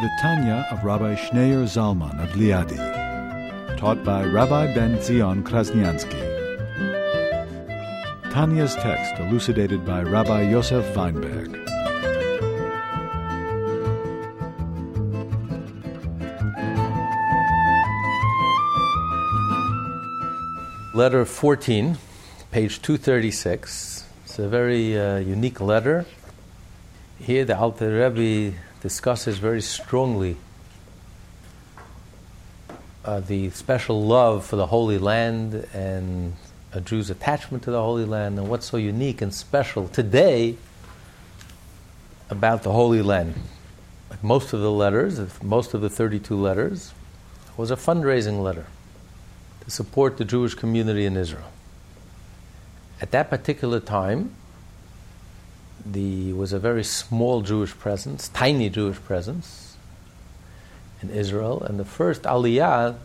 The Tanya of Rabbi Schneur Zalman of Liadi, taught by Rabbi Ben Zion Krasniansky. Tanya's text elucidated by Rabbi Yosef Weinberg. Letter 14, page 236. It's a very uh, unique letter. Here, the Alter Rebbe discusses very strongly uh, the special love for the Holy Land and a Jew's attachment to the Holy Land, and what's so unique and special today about the Holy Land. Like most of the letters, most of the 32 letters, was a fundraising letter to support the Jewish community in Israel. At that particular time, the was a very small Jewish presence, tiny Jewish presence in Israel, and the first Aliyah,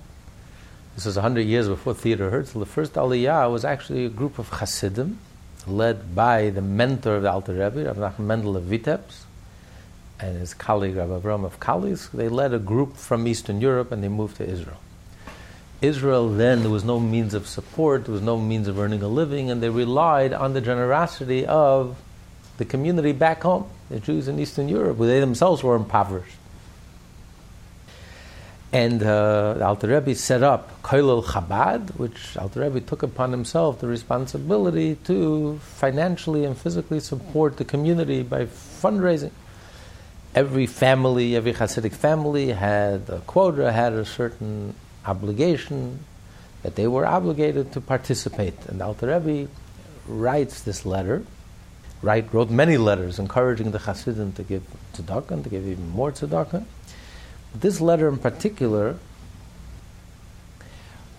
this was 100 years before Theodor Herzl, the first Aliyah was actually a group of Hasidim, led by the mentor of the Alter Rebbe, Rav Menachem Mendel of Vitebsk, and his colleague Rav Avram of Kalisk. They led a group from Eastern Europe and they moved to Israel. Israel then, there was no means of support, there was no means of earning a living, and they relied on the generosity of the community back home, the Jews in Eastern Europe, where they themselves were impoverished. And uh, the Alter Rebbe set up Koilel Chabad, which Alter Rebbe took upon himself the responsibility to financially and physically support the community by fundraising. Every family, every Hasidic family had a quota, had a certain obligation that they were obligated to participate. And Alter Rebbe writes this letter write, wrote many letters encouraging the Hasidim to give tzedakah and to give even more tzedakah. This letter in particular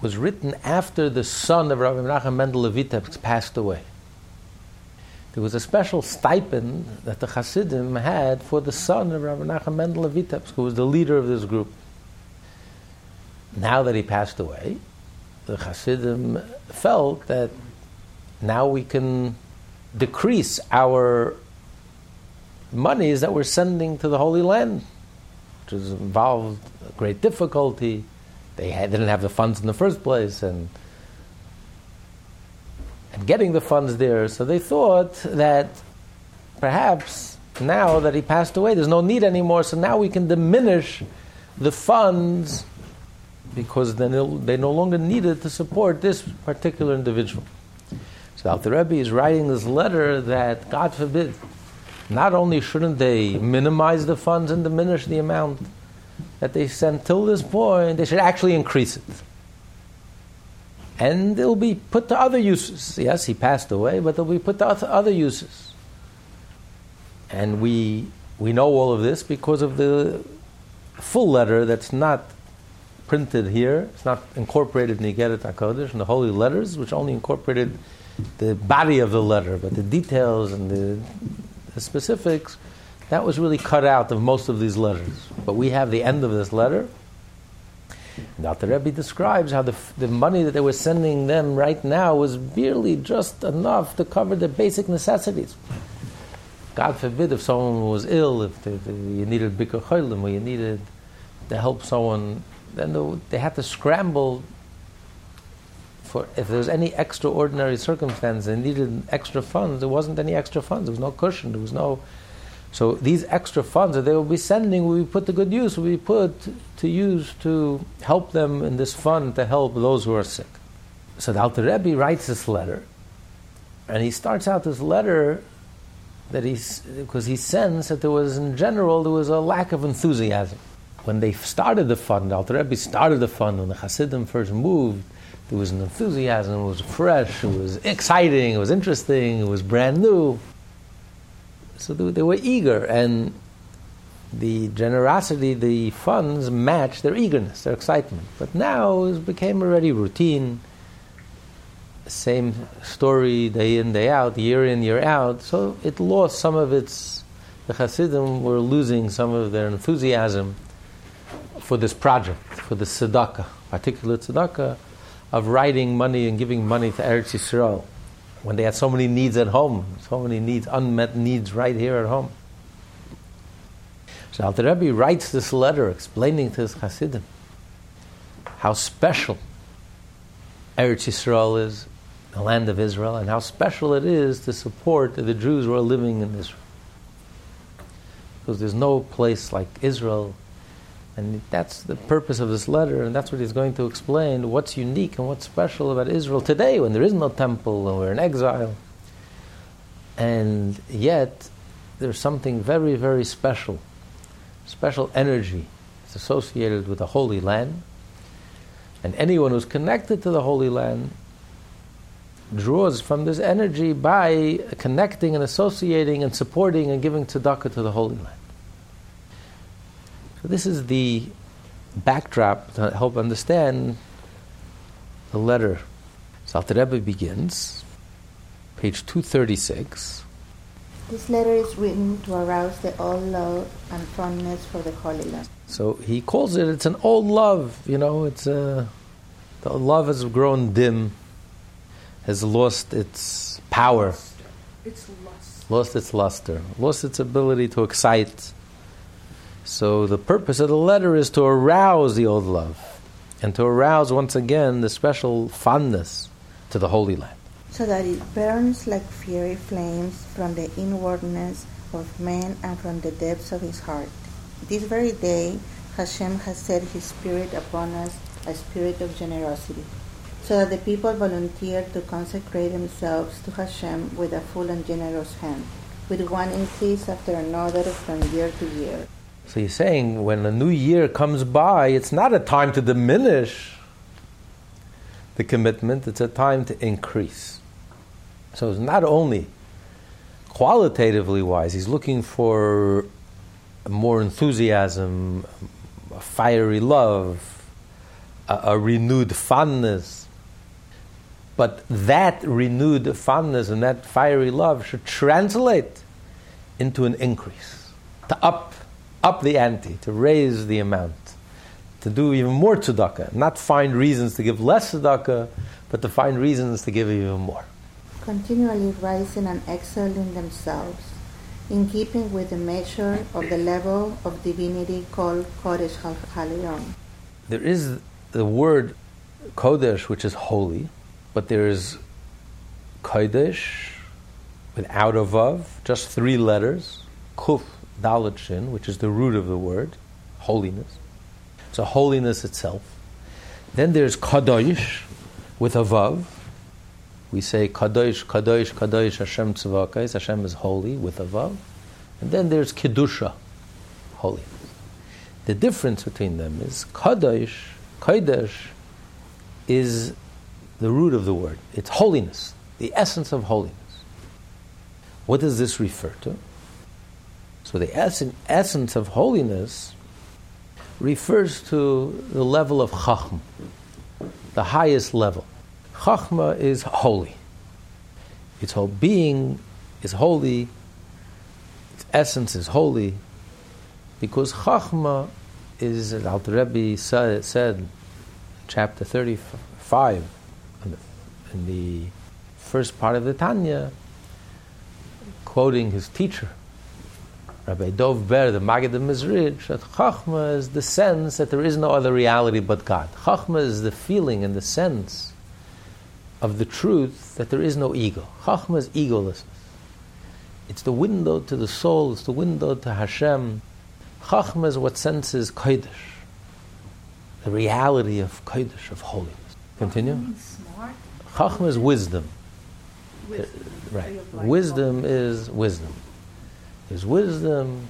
was written after the son of Rabbi Menachem Mendel Vitebsk passed away. There was a special stipend that the Hasidim had for the son of Rabbi Menachem Mendel Vitebsk, who was the leader of this group. Now that he passed away, the Hasidim felt that now we can decrease our monies that we're sending to the Holy Land, which has involved great difficulty. They had, didn't have the funds in the first place, and and getting the funds there. So they thought that perhaps now that he passed away, there's no need anymore. So now we can diminish the funds because then they no longer needed to support this particular individual. So Alter Rebbe is writing this letter that, God forbid, not only shouldn't they minimize the funds and diminish the amount that they sent till this point, they should actually increase it. And they'll be put to other uses. Yes, he passed away, but they'll be put to other uses. And we, we know all of this because of the full letter that's not printed here. It's not incorporated in the Igeret HaKodesh, in the holy letters, which only incorporated the body of the letter, but the details and the, the specifics, that was really cut out of most of these letters. But we have the end of this letter. Dr. Rebbe describes how the, the money that they were sending them right now was barely just enough to cover the basic necessities. God forbid if someone was ill, if they, they, you needed bikkur cholim, or you needed to help someone, then they, they had to scramble for if there was any extraordinary circumstance and needed extra funds, there wasn't any extra funds. There was no cushion. There was no. So these extra funds that they will be sending will be put to good use. Will be put to use to help them in this fund to help those who are sick. So the Alter Rebbe writes this letter, and he starts out this letter that he's because he sensed that there was in general there was a lack of enthusiasm when they started the fund. Alter Rebbe started the fund when the Hasidim first moved there was an enthusiasm, it was fresh, it was exciting, it was interesting, it was brand new. So they, they were eager. And the generosity, the funds matched their eagerness, their excitement. But now it became already routine. Same story day in, day out, year in, year out. So it lost some of its. The Hasidim were losing some of their enthusiasm for this project, for the tzedakah, particular tzedakah, of writing money and giving money to Eretz Yisrael when they had so many needs at home, so many needs, unmet needs right here at home. So Alter Rebbe writes this letter explaining to his Hasidim how special Eretz Yisrael is, the land of Israel, and how special it is to support the Jews who are living in Israel. Because there's no place like Israel, and that's the purpose of this letter, and that's what he's going to explain what's unique and what's special about Israel today when there is no temple and we're in exile. And yet, there's something very, very special special energy is associated with the Holy Land. And anyone who's connected to the Holy Land draws from this energy by connecting and associating and supporting and giving tzedakah to the Holy Land. So this is the backdrop to help understand the letter. So Alter Rebbe begins, page 236. This letter is written to arouse the old love and fondness for the Holy Land. So he calls it, it's an old love, you know, it's a, the love has grown dim, has lost its power. It's lost. Lost its luster, lost its ability to excite. So the purpose of the letter is to arouse the old love and to arouse once again the special fondness to the Holy Land so that it burns like fiery flames from the inwardness of man and from the depths of his heart. This very day, Hashem has set his spirit upon us, a spirit of generosity, so that the people volunteer to consecrate themselves to Hashem with a full and generous hand, with one increase after another from year to year. So he's saying when a new year comes by, it's not a time to diminish the commitment, it's a time to increase. So it's not only qualitatively wise, he's looking for more enthusiasm, a fiery love, a, a renewed fondness. But that renewed fondness and that fiery love should translate into an increase, to up, up the ante, to raise the amount, to do even more tzedakah, not find reasons to give less tzedakah, but to find reasons to give even more continually rising and excelling themselves, in keeping with the measure of the level of divinity called Kodesh HaElyon. There is the word Kodesh, which is holy, but there is Kodesh without a vav, just three letters, Kuf Shin, which is the root of the word, holiness. So holiness itself. Then there's Kadosh with a vav, we say Kadosh, Kadosh, Kadosh, Hashem Tzavakais, Hashem is holy with a vav. And then there's Kedusha, holiness. The difference between them is Kadosh, Kadosh is the root of the word. It's holiness, the essence of holiness. What does this refer to? So the essence of holiness refers to the level of chachma, the highest level. Chachma is holy. Its whole being is holy. Its essence is holy. Because Chachma is, as Alter Rebbe said, chapter 35, in the, in the first part of the Tanya, quoting his teacher, Rabbi Dov Ber, the Maggid of Mezritch, that Chachma is the sense that there is no other reality but God. Chachma is the feeling and the sense of the truth that there is no ego. Chachma is egolessness. It's the window to the soul, it's the window to Hashem. Chachma is what senses Kodesh, the reality of Kodesh, of holiness. Continue. Chachma is wisdom. wisdom. Right. Wisdom is wisdom. There's wisdom,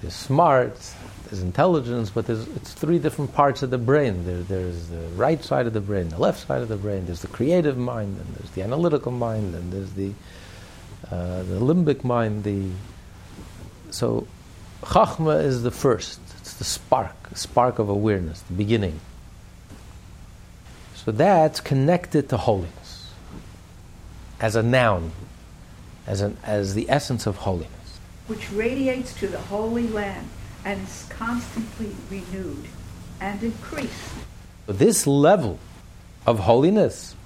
there's smart, there's intelligence, but there's, it's three different parts of the brain. There, there's the right side of the brain, the left side of the brain, there's the creative mind, and there's the analytical mind, and there's the, uh, the limbic mind. The, so Chachma is the first. It's the spark, spark of awareness, the beginning. So that's connected to holiness as a noun, as, an, as the essence of holiness. Which radiates to the Holy Land and is constantly renewed and increased. This level of holiness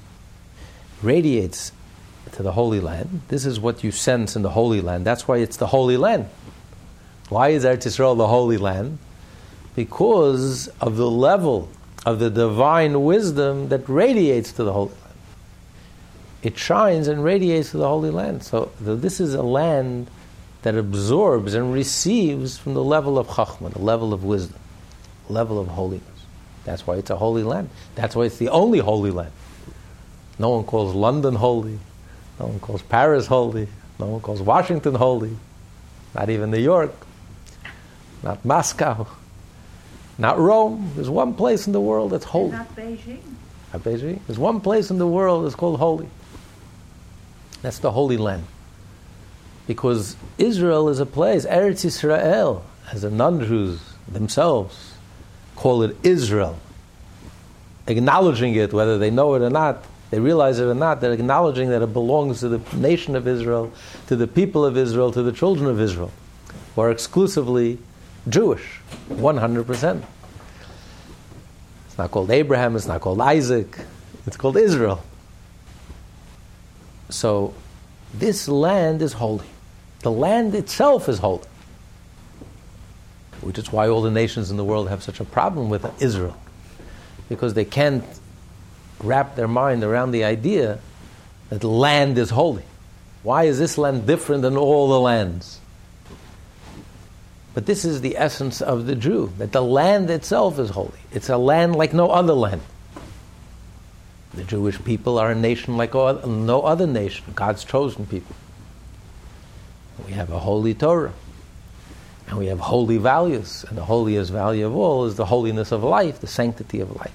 radiates to the Holy Land. This is what you sense in the Holy Land. That's why it's the Holy Land. Why is Eretz Yisrael the Holy Land? Because of the level of the divine wisdom that radiates to the Holy Land. It shines and radiates to the Holy Land. So this is a land that absorbs and receives from the level of Chachma, the level of wisdom, level of holiness. That's why it's a holy land. That's why it's the only holy land. No one calls London holy. No one calls Paris holy. No one calls Washington holy. Not even New York. Not Moscow. Not Rome. There's one place in the world that's holy. Not Beijing. Not Beijing. There's one place in the world that's called holy. That's the Holy Land. Because Israel is a place, Eretz Israel, as the non-Jews themselves call it Israel. Acknowledging it, whether they know it or not, they realize it or not, they're acknowledging that it belongs to the nation of Israel, to the people of Israel, to the children of Israel, who are exclusively Jewish, 100%. It's not called Abraham, it's not called Isaac, it's called Israel. So, this land is holy. The land itself is holy. Which is why all the nations in the world have such a problem with Israel. Because they can't wrap their mind around the idea that land is holy. Why is this land different than all the lands? But this is the essence of the Jew, that the land itself is holy. It's a land like no other land. The Jewish people are a nation like no other nation, God's chosen people. We have a holy Torah, and we have holy values, and the holiest value of all is the holiness of life, the sanctity of life.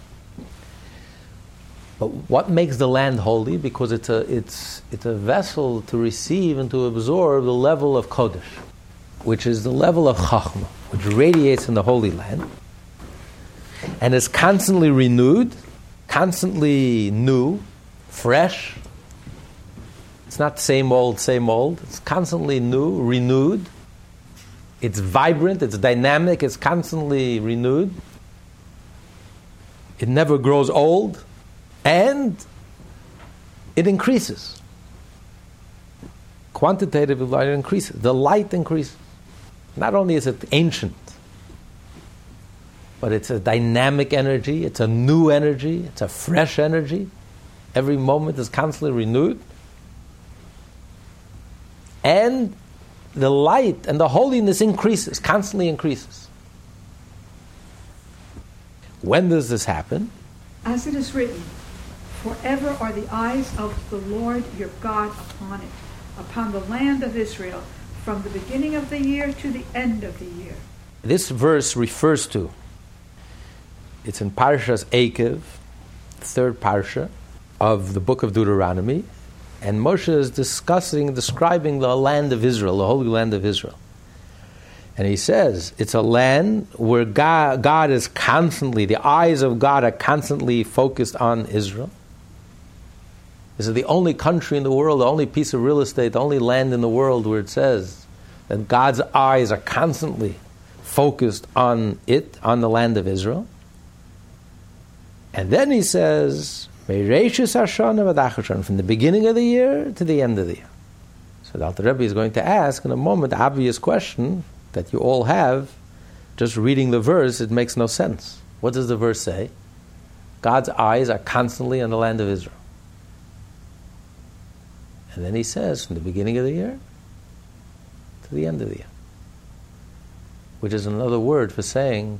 But what makes the land holy? Because it's a, it's, it's a vessel to receive and to absorb the level of Kodesh which is the level of Chachma, which radiates in the Holy Land, and is constantly renewed, constantly new, fresh. It's not same old, same old. It's constantly new, renewed. It's vibrant, it's dynamic, it's constantly renewed. It never grows old, and it increases. Quantitative light increases. The light increases. Not only is it ancient, but it's a dynamic energy, it's a new energy, it's a fresh energy. Every moment is constantly renewed. And the light and the holiness increases, constantly increases. When does this happen? As it is written, Forever are the eyes of the Lord your God upon it, upon the land of Israel from the beginning of the year to the end of the year. This verse refers to, it's in Parshas Eikev, third parsha of the book of Deuteronomy, and Moshe is discussing, describing the land of Israel, the holy land of Israel. And he says it's a land where God, God is constantly, the eyes of God are constantly focused on Israel. This is the only country in the world, the only piece of real estate, the only land in the world where it says that God's eyes are constantly focused on it, on the land of Israel. And then he says, from the beginning of the year to the end of the year. So the Alter Rebbe is going to ask in a moment the obvious question that you all have. Just reading the verse, it makes no sense. What does the verse say? God's eyes are constantly on the land of Israel. And then he says, from the beginning of the year to the end of the year, which is another word for saying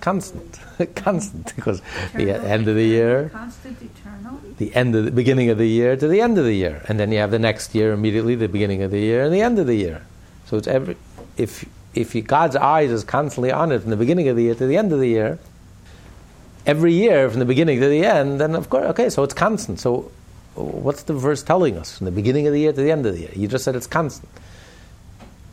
constant, constant, because eternal, the end of the year, constant, eternal, the end of the beginning of the year to the end of the year, and then you have the next year immediately, the beginning of the year and the end of the year. So it's every if if you, God's eyes is constantly on it from the beginning of the year to the end of the year, every year from the beginning to the end, then of course, okay, so it's constant. So what's the verse telling us? From the beginning of the year to the end of the year. You just said it's constant.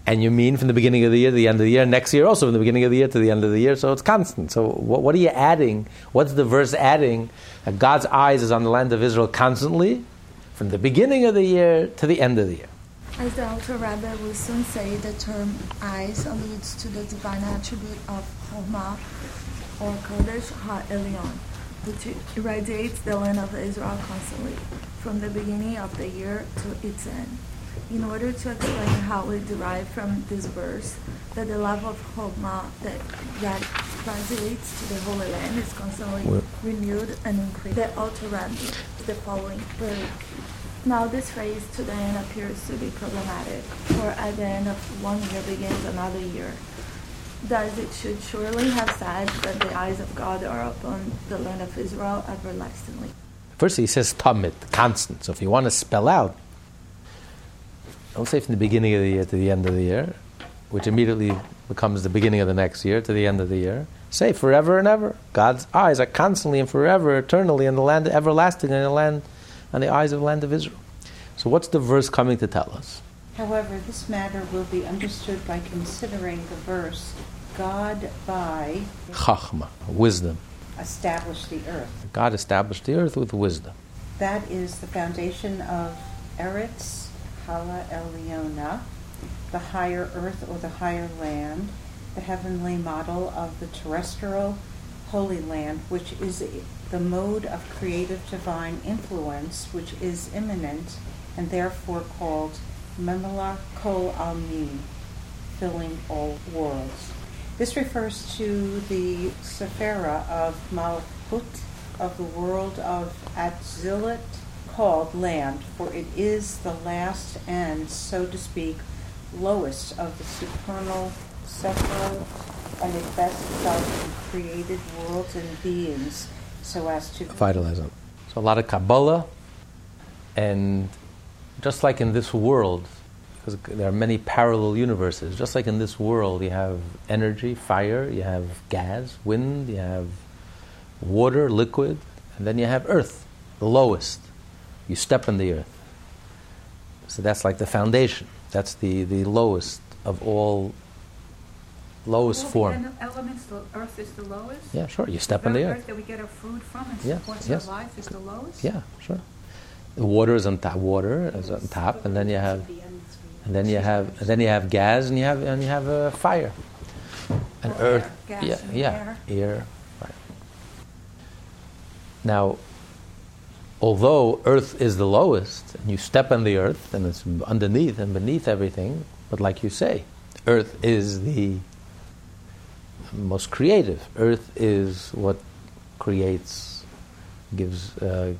And you mean from the beginning of the year to the end of the year, next year also from the beginning of the year to the end of the year, so it's constant. So what, what are you adding? What's the verse adding? That God's eyes is on the land of Israel constantly, from the beginning of the year to the end of the year. As the Alter Rebbe will soon say, the term eyes alludes to the divine attribute of Chokmah or Kodesh HaElyon, which irradiates the land of Israel constantly, from the beginning of the year to its end. In order to explain how we derive from this verse that the love of Chokmah that, that radiates to the Holy Land is constantly Well- renewed and increased, the Rebbe the following lyric. Now this phrase to the end appears to be problematic, for at the end of one year begins another year. Thus it should surely have said that the eyes of God are upon the land of Israel everlastingly. First, he says tamid, constant. So if you want to spell out, don't say from the beginning of the year to the end of the year, which immediately becomes the beginning of the next year to the end of the year. Say forever and ever. God's eyes are constantly and forever, eternally in the land, everlasting in the land, on the eyes of the land of Israel. So what's the verse coming to tell us? However, this matter will be understood by considering the verse, God by Chachma, wisdom. established the earth. God established the earth with wisdom. That is the foundation of Eretz HaElyonah, the higher earth or the higher land, the heavenly model of the terrestrial holy land, which is the mode of creative divine influence, which is immanent and therefore called Memalei Kol Almin, filling all worlds. This refers to the Sephira of Malchut, of the world of Atzilut, called land, for it is the last and, so to speak, lowest of the supernal Sephirot, and it vests itself in created worlds and beings, so as to vitalize them. So a lot of Kabbalah, and just like in this world, because there are many parallel universes, just like in this world, you have energy, fire, you have gas, wind, you have water, liquid, and then you have earth, the lowest. You step in the earth. So that's like the foundation. That's the, the lowest of all, lowest All the form. ele- elements, the earth is the lowest? Yeah, sure. You step the in the very earth. that we get our food from and Yes, supports yes. our life is the lowest? Yeah, sure. The water is on top. Water is on top, and then you have, and then you have, and then you have gas, and you have, and you have uh, fire, and Or earth. air, gas yeah, and yeah, air. air. Right. Now, although Earth is the lowest, and you step on the Earth, and it's underneath and beneath everything, but like you say, Earth is the most creative. Earth is what creates, gives, uh,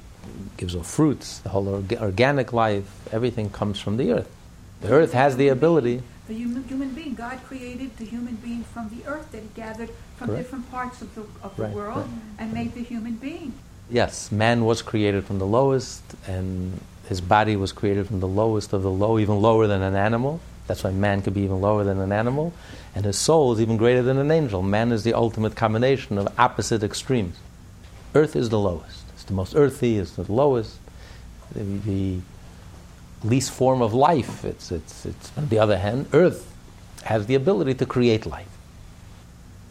gives off fruits. The whole orga- organic life, everything comes from the Earth. The Earth has the ability. The human, human being, God created the human being from the earth that He gathered from Correct. different parts of the, of the Right, world right. and made the human being. Yes, man was created from the lowest, and his body was created from the lowest of the low, even lower than an animal. That's why man could be even lower than an animal. And his soul is even greater than an angel. Man is the ultimate combination of opposite extremes. Earth is the lowest. It's the most earthy, it's the lowest, the, the least form of life. It's, it's, it's, on the other hand, Earth has the ability to create life.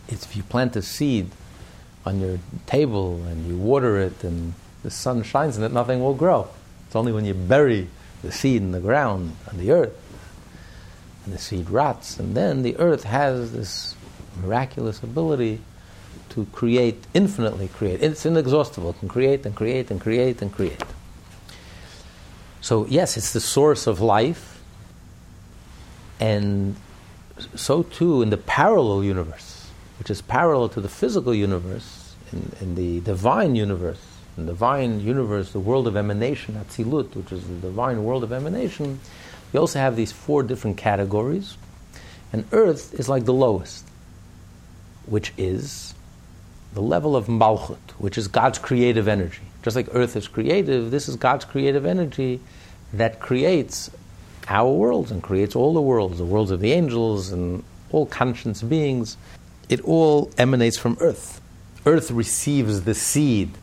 It's, if you plant a seed on your table and you water it and the sun shines in it, nothing will grow. It's only when you bury the seed in the ground, and the earth, and the seed rots, and then the earth has this miraculous ability to create, infinitely create. It's inexhaustible. It can create and create and create and create. So, yes, it's the source of life, and so too in the parallel universe, which is parallel to the physical universe, in, in the divine universe. In the divine universe, the world of emanation, Atzilut, which is the divine world of emanation, we also have these four different categories. And earth is like the lowest, which is the level of Malchut, which is God's creative energy. Just like earth is creative, this is God's creative energy that creates our worlds and creates all the worlds, the worlds of the angels and all conscious beings. It all emanates from earth. Earth receives the seed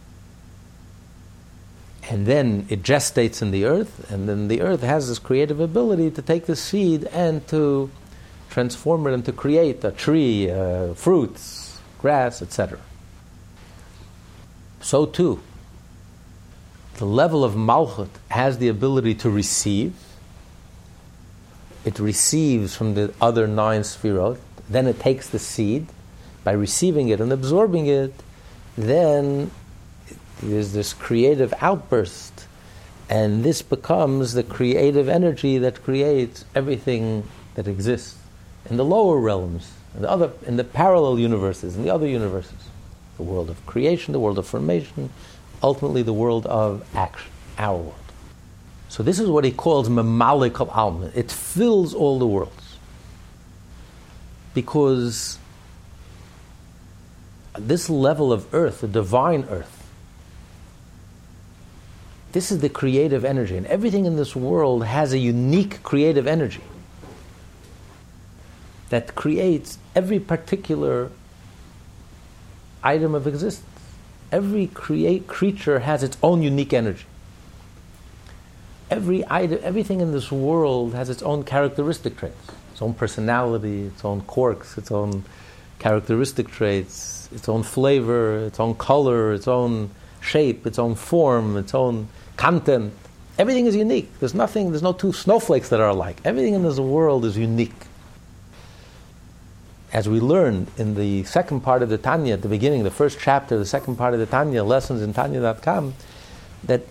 and then it gestates in the earth, and then the earth has this creative ability to take the seed and to transform it and to create a tree, uh, fruits, grass, etc. So too, the level of Malchut has the ability to receive. It receives from the other nine sphirot, then it takes the seed. By receiving it and absorbing it, then there's this creative outburst, and this becomes the creative energy that creates everything that exists in the lower realms, in the other, in the parallel universes, in the other universes, the world of creation, the world of formation, ultimately the world of action, our world. So this is what he calls memalei kol almin. It fills all the worlds because this level of earth, the divine earth, this is the creative energy, and everything in this world has a unique creative energy that creates every particular item of existence. Every create creature has its own unique energy. Every item, everything in this world has its own characteristic traits, its own personality, its own quirks, its own characteristic traits, its own flavor, its own color, its own shape, its own form, its own content. Everything is unique. There's nothing, there's no two snowflakes that are alike. Everything in this world is unique as we learned in the second part of the Tanya, at the beginning, the first chapter, the second part of the Tanya, lessons in Tanya.com, that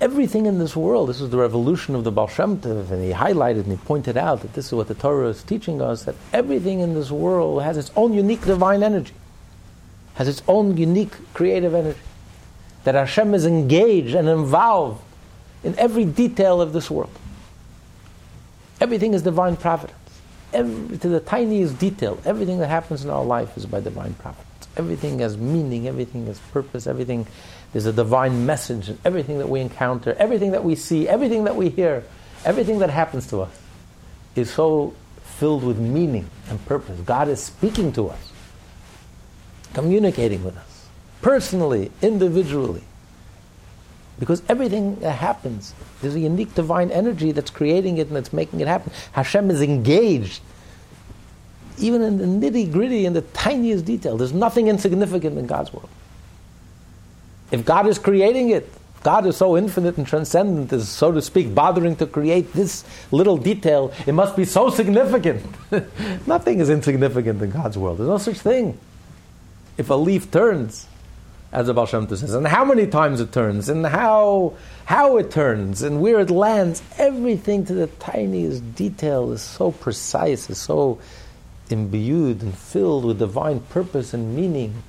everything in this world, this is the revolution of the Baal Shem Tov, and he highlighted and he pointed out that this is what the Torah is teaching us, that everything in this world has its own unique divine energy, has its own unique creative energy, that Hashem is engaged and involved in every detail of this world. Everything is divine providence every, to the tiniest detail, everything that happens in our life is by divine providence. Everything has meaning, everything has purpose, everything there's a divine message in everything that we encounter, everything that we see, everything that we hear, everything that happens to us is so filled with meaning and purpose. God is speaking to us, communicating with us, personally, individually. Because everything that happens, there's a unique divine energy that's creating it and that's making it happen. Hashem is engaged, even in the nitty gritty, in the tiniest detail. There's nothing insignificant in God's world. If God is creating it, God is so infinite and transcendent, is so to speak, bothering to create this little detail, it must be so significant. Nothing is insignificant in God's world. There's no such thing. If a leaf turns, as the Baal Shem says, and how many times it turns, and how how it turns, and where it lands. Everything to the tiniest detail is so precise, is so imbued and filled with divine purpose and meaning.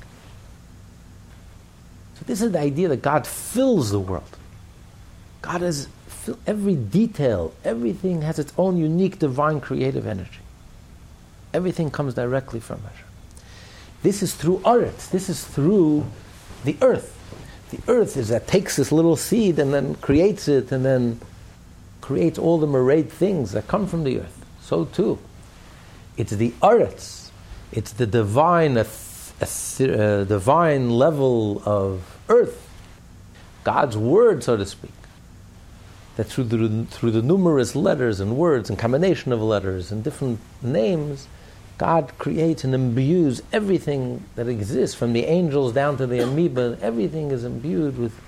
This is the idea that God fills the world. God has every detail, everything has its own unique divine creative energy. Everything comes directly from Hashem. This is through Aretz. This is through the earth. The earth is that takes this little seed and then creates it and then creates all the marade things that come from the earth. So too. It's the aretz. It's the divine, a uh, divine level of earth. God's word, so to speak. That through the, through the numerous letters and words and combination of letters and different names, God creates and imbues everything that exists, from the angels down to the amoeba. Everything is imbued with,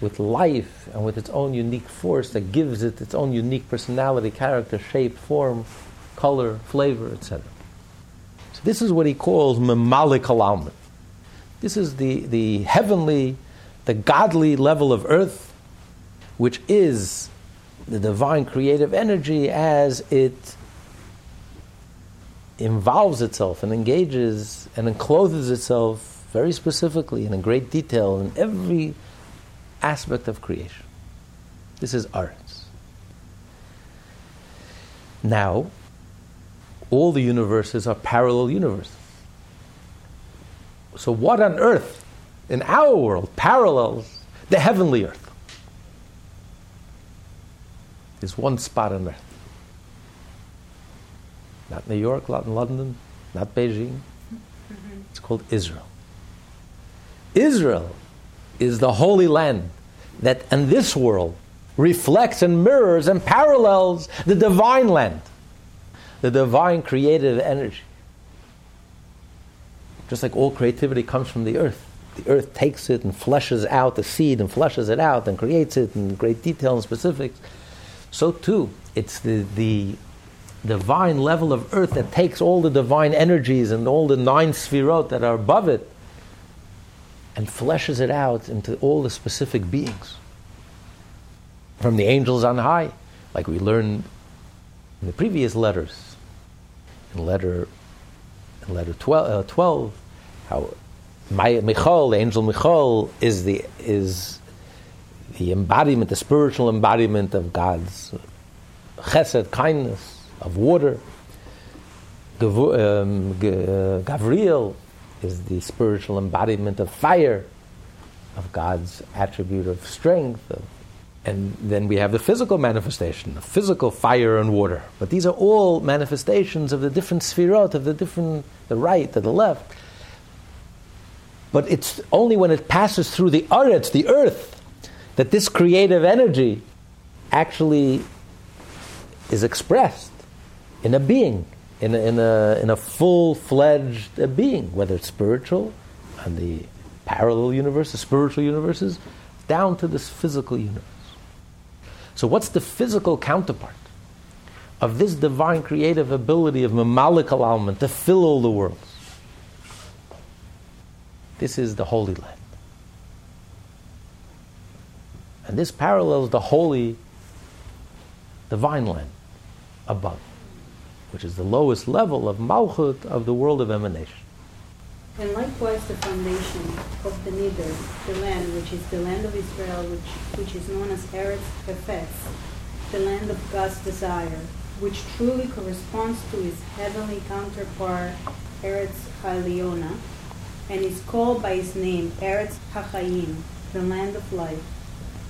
with life and with its own unique force that gives it its own unique personality, character, shape, form, color, flavor, etc. So this is what he calls mamalik. This is the, the heavenly, the godly level of earth, which is the divine creative energy as it involves itself and engages and encloses itself very specifically and in great detail in every aspect of creation. This is Aretz. Now, all the universes are parallel universes. So, what on earth, in our world, parallels the heavenly earth? There's one spot on earth not New York, not London, not Beijing. It's called Israel. Israel is the holy land that in this world reflects and mirrors and parallels the divine land. the divine creative energy. Just like all creativity comes from the earth. The earth takes it and fleshes out the seed and fleshes it out and creates it in great detail and specifics. So too, it's the, the divine level of earth that takes all the divine energies and all the nine sphirot that are above it and fleshes it out into all the specific beings. From the angels on high, like we learned in the previous letters. In letter, in letter 12, uh, 12 how Michal, the angel Michal, is the, is the embodiment, the spiritual embodiment of God's chesed, kindness, of water. Um, Gavriel is the spiritual embodiment of fire, of God's attribute of strength. Of, and then we have the physical manifestation, the physical fire and water. But these are all manifestations of the different sphirot, of the different, the right, to the left. But it's only when it passes through the aretz, the earth, that this creative energy actually is expressed in a being in a, in a, in a full fledged being, whether it's spiritual and the parallel universes, spiritual universes, down to this physical universe. So, what's the physical counterpart of this divine creative ability of Mamalik al to fill all the worlds? This is the Holy Land. And this parallels the holy divine land above which is the lowest level of Malchut of the world of emanation. And likewise the foundation of the Nidr, the land which is the land of Israel, which, which is known as Eretz Hefetz, the land of God's desire, which truly corresponds to his heavenly counterpart, Eretz HaElyonah, and is called by his name Eretz Hachayim, the land of life.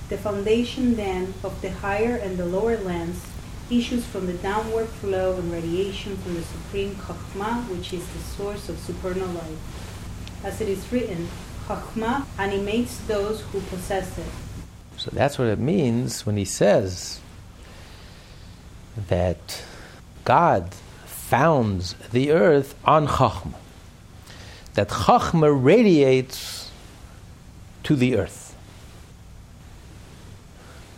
The foundation then of the higher and the lower lands issues from the downward flow and radiation from the supreme Chachma, which is the source of supernal life. As it is written, Chachma animates those who possess it. So that's what it means when he says that God founds the earth on Chachma. That Chachma radiates to the earth.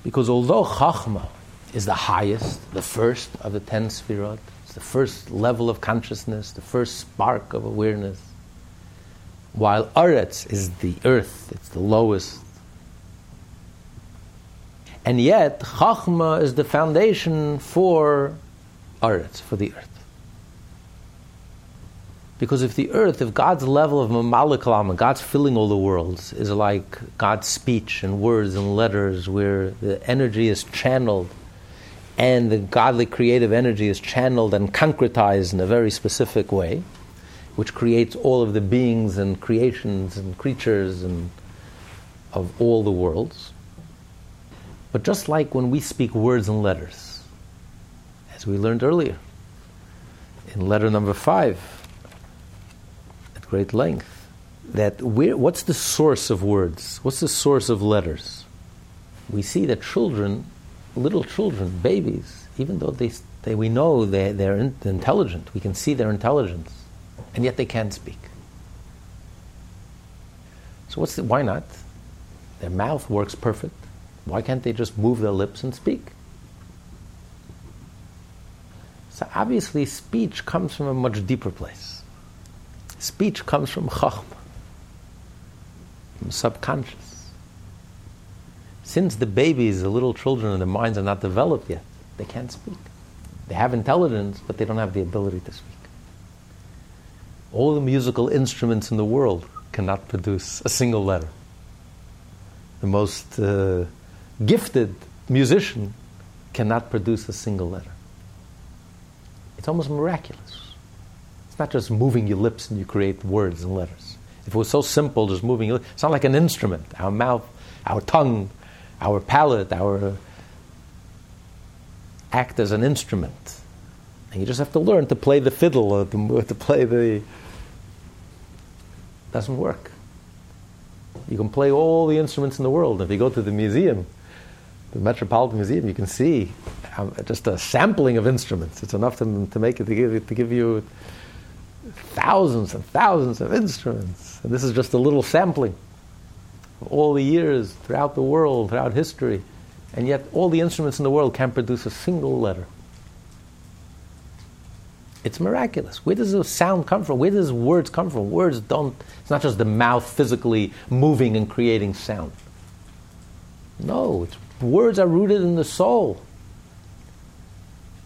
Because although Chachma is the highest, the first of the ten sfirot. It's the first level of consciousness, the first spark of awareness. While Aretz is the earth, it's the lowest. And yet, Chachma is the foundation for Aretz, for the earth. Because if the earth, if God's level of Mamalikalam, God's filling all the worlds, is like God's speech and words and letters, where the energy is channeled and the godly creative energy is channeled and concretized in a very specific way, which creates all of the beings and creations and creatures and of all the worlds. But just like when we speak words and letters, as we learned earlier in letter number five, at great length, that what's the source of words? What's the source of letters? We see that children little children, babies, even though they, they we know they, they're in, intelligent, we can see their intelligence, and yet they can't speak. So what's the, why not? Their mouth works perfect. Why can't they just move their lips and speak? So obviously, speech comes from a much deeper place. Speech comes from chachma, from subconscious. Since the babies, the little children, and their minds are not developed yet, they can't speak. They have intelligence, but they don't have the ability to speak. All the musical instruments in the world cannot produce a single letter. The most uh, gifted musician cannot produce a single letter. It's almost miraculous. It's not just moving your lips and you create words and letters. If it was so simple, just moving your lips, it's not like an instrument. Our mouth, our tongue, our palate, our act as an instrument. And you just have to learn to play the fiddle or to, to play the. Doesn't work. You can play all the instruments in the world. If you go to the museum, the Metropolitan Museum, you can see um, just a sampling of instruments. It's enough to, to make it to give, to give you thousands and thousands of instruments. And this is just a little sampling of all the years throughout the world, throughout history. And yet, all the instruments in the world can't produce a single letter. It's miraculous. Where does the sound come from? Where does words come from? Words don't, it's not just the mouth physically moving and creating sound. No, words are rooted in the soul.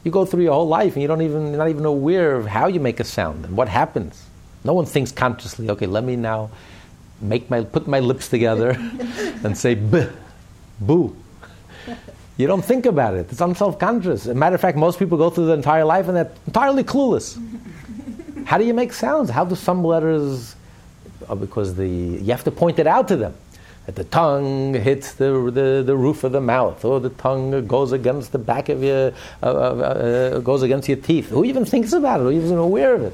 You go through your whole life and you don't even, not even aware of how you make a sound and what happens. No one thinks consciously, okay, let me now make my, put my lips together and say b, boo. You don't think about it. It's unself-conscious. As a matter of fact, most people go through their entire life and they're entirely clueless. How do you make sounds? How do some letters? Oh, because the you have to point it out to them that the tongue hits the, the, the roof of the mouth, or the tongue goes against the back of your, uh, uh, uh, goes against your teeth. Who even thinks about it? Who even aware of it?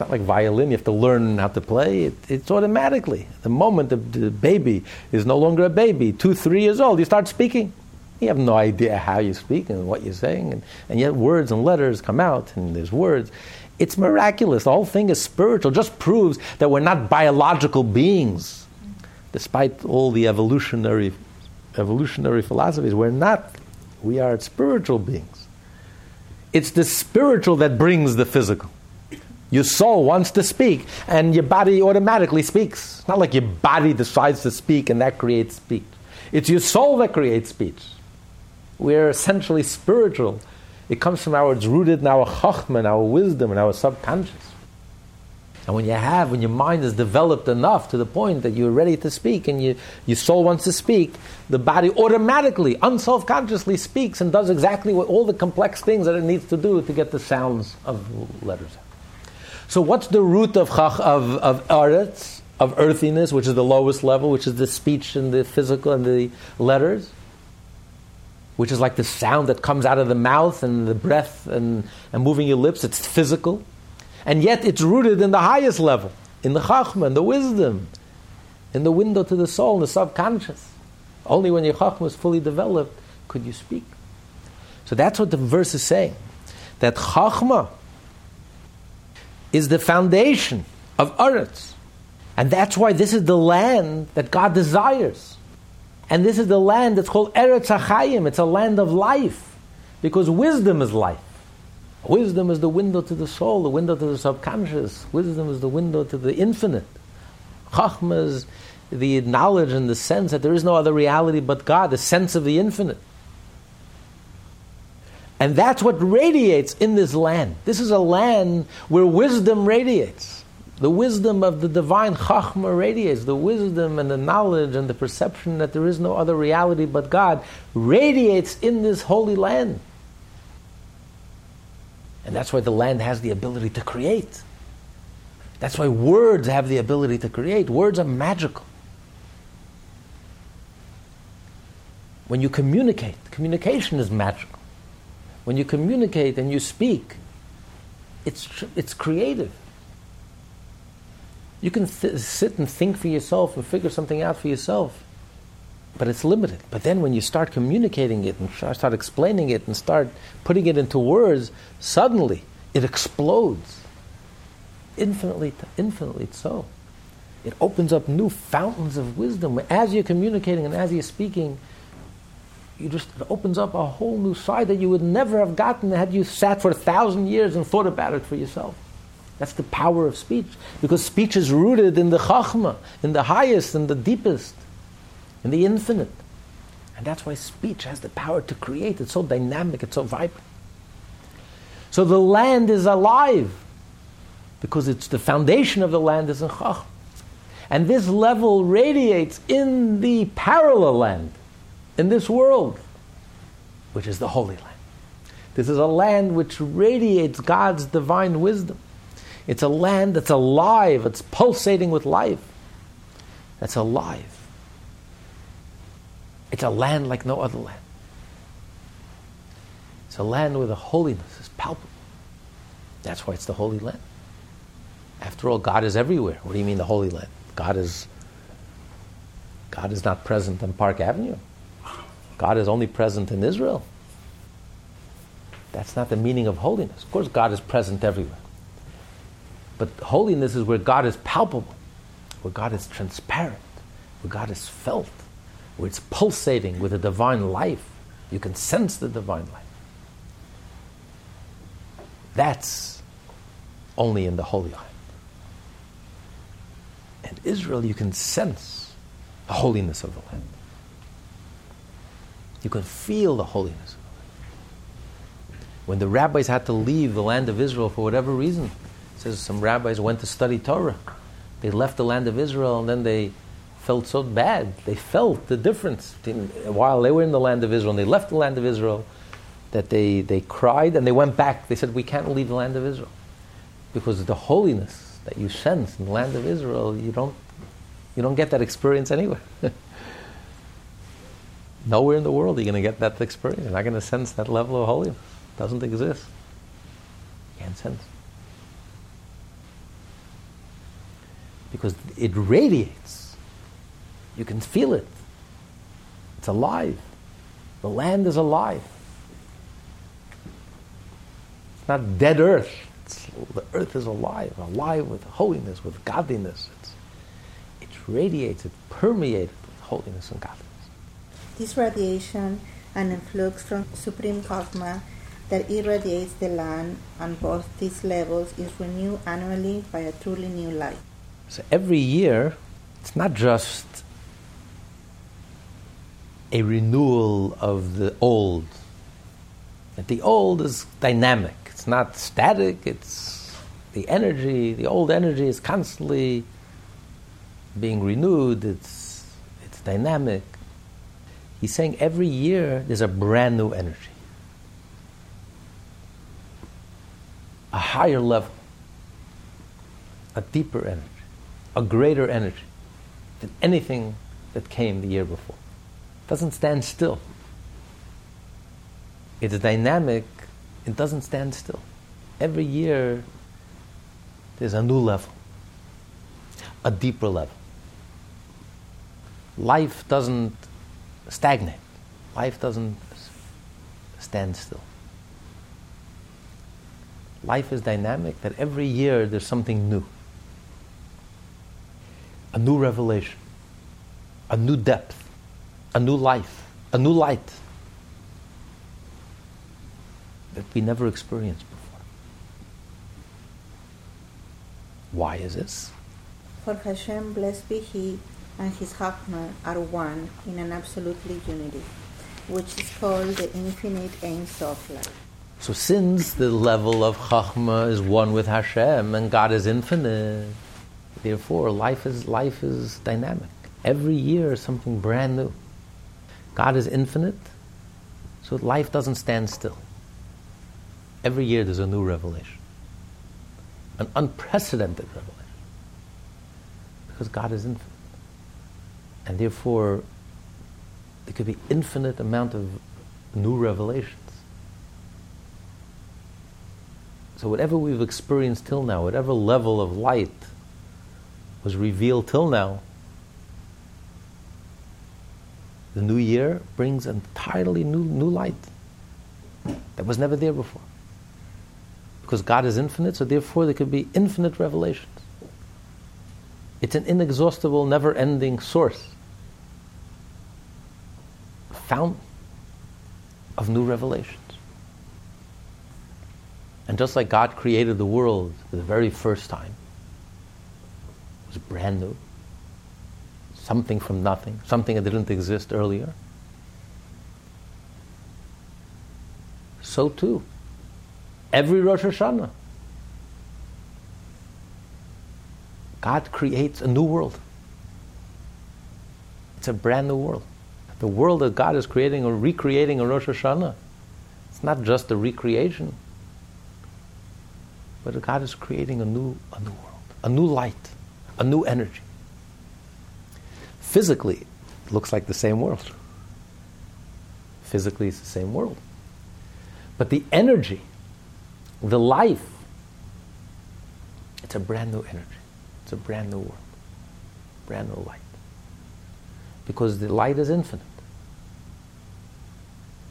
It's not like violin, you have to learn how to play. It, it's automatically. The moment the, the baby is no longer a baby, two, three years old, you start speaking. You have no idea how you speak and what you're saying, and, and yet words and letters come out, and there's words. It's miraculous. The whole thing is spiritual. Just proves that we're not biological beings despite all the evolutionary, evolutionary philosophies, we're not. We are spiritual beings. It's the spiritual that brings the physical. Your soul wants to speak, and your body automatically speaks. It's not like your body decides to speak and that creates speech. It's your soul that creates speech. We're essentially spiritual. It comes from our, it's rooted in our chachma, our wisdom, and our subconscious. And when you have, when your mind is developed enough to the point that you're ready to speak and you, your soul wants to speak, the body automatically, unself-consciously speaks and does exactly what all the complex things that it needs to do to get the sounds of letters So what's the root of chach, of, of of earthiness, which is the lowest level, which is the speech and the physical and the letters? Which is like the sound that comes out of the mouth and the breath and, and moving your lips. It's physical. And yet it's rooted in the highest level, in the chachma, the wisdom, in the window to the soul, in the subconscious. Only when your chachma is fully developed could you speak. So that's what the verse is saying. That chachma is the foundation of Eretz. And that's why this is the land that God desires. And this is the land that's called Eretz HaChaim. It's a land of life. Because wisdom is life. Wisdom is the window to the soul, the window to the subconscious. Wisdom is the window to the infinite. Chachma is the knowledge and the sense that there is no other reality but God, the sense of the infinite. And that's what radiates in this land. This is a land where wisdom radiates. The wisdom of the divine Chachma radiates. The wisdom and the knowledge and the perception that there is no other reality but God radiates in this holy land. And that's why the land has the ability to create. That's why words have the ability to create. Words are magical. When you communicate, communication is magical. When you communicate and you speak, it's, it's creative. You can th- sit and think for yourself and figure something out for yourself but it's limited. But then when you start communicating it and start explaining it and start putting it into words, suddenly it explodes. Infinitely, infinitely so. It opens up new fountains of wisdom. As you're communicating and as you're speaking, you just it opens up a whole new side that you would never have gotten had you sat for a thousand years and thought about it for yourself. That's the power of speech. Because speech is rooted in the chachma, in the highest and the deepest in the infinite. And that's why speech has the power to create. It's so dynamic, it's so vibrant. So the land is alive because it's the foundation of the land is in Chach. And this level radiates in the parallel land, in this world, which is the Holy Land. This is a land which radiates God's divine wisdom. It's a land that's alive, it's pulsating with life. That's alive. It's a land like no other land. It's a land where the holiness is palpable. That's why it's the Holy Land. After all, God is everywhere. What do you mean the Holy Land? God is God is not present on Park Avenue. God is only present in Israel. That's not the meaning of holiness. Of course, God is present everywhere. But holiness is where God is palpable, where God is transparent, where God is felt, where it's pulsating with a divine life. You can sense the divine life. That's only in the Holy Land. In Israel, you can sense the holiness of the land. You can feel the holiness when the rabbis had to leave the land of Israel for whatever reason, says some rabbis went to study Torah. They left the land of Israel and then they felt so bad. They felt the difference while they were in the land of Israel and they left the land of Israel that they, they cried and they went back. They said, We can't leave the land of Israel. Because the holiness that you sense in the land of Israel, you don't, you don't get that experience anywhere. Nowhere in the world are you going to get that experience. You're not going to sense that level of holiness. It Doesn't exist. You can't sense. Because it radiates. You can feel it. It's alive. The land is alive. It's not dead earth. It's, the earth is alive, alive with holiness, with godliness. It's, it radiates, it permeates with holiness and godliness. This radiation and influx from Supreme Chachma that irradiates the land on both these levels is renewed annually by a truly new light. So every year, it's not just a renewal of the old. The old is dynamic. It's not static. It's the energy. The old energy is constantly being renewed. It's it's dynamic. He's saying every year there's a brand new energy. a higher level, a deeper energy, a greater energy than anything that came the year before. It doesn't stand still. It's dynamic, it doesn't stand still. Every year there's a new level, a deeper level. Life doesn't stagnate, life doesn't stand still. Life is dynamic, that every year there's something new. A new revelation, a new depth, a new life, a new light that we never experienced before. Why is this? For Hashem, blessed be He, and His Chachma are one in an absolutely unity, which is called the infinite Ein Sof life. So since the level of Chachma is one with Hashem and God is infinite, therefore life is, life is dynamic. Every year something brand new. God is infinite, so life doesn't stand still. Every year there's a new revelation. An unprecedented revelation. Because God is infinite. And therefore there could be infinite amount of new revelations. So, whatever we've experienced till now, whatever level of light was revealed till now, the new year brings entirely new, new light that was never there before. Because God is infinite, so therefore there could be infinite revelations. It's an inexhaustible, never ending source, fountain of new revelations. And just like God created the world for the very first time, it was brand new, something from nothing, something that didn't exist earlier. So too, every Rosh Hashanah, God creates a new world. It's a brand new world. The world that God is creating or recreating a Rosh Hashanah, it's not just a recreation, but God is creating a new, a new world, a new light, a new energy. Physically, it looks like the same world. Physically, it's the same world. But the energy, the life, it's a brand new energy. It's a brand new world, brand new light. Because the light is infinite.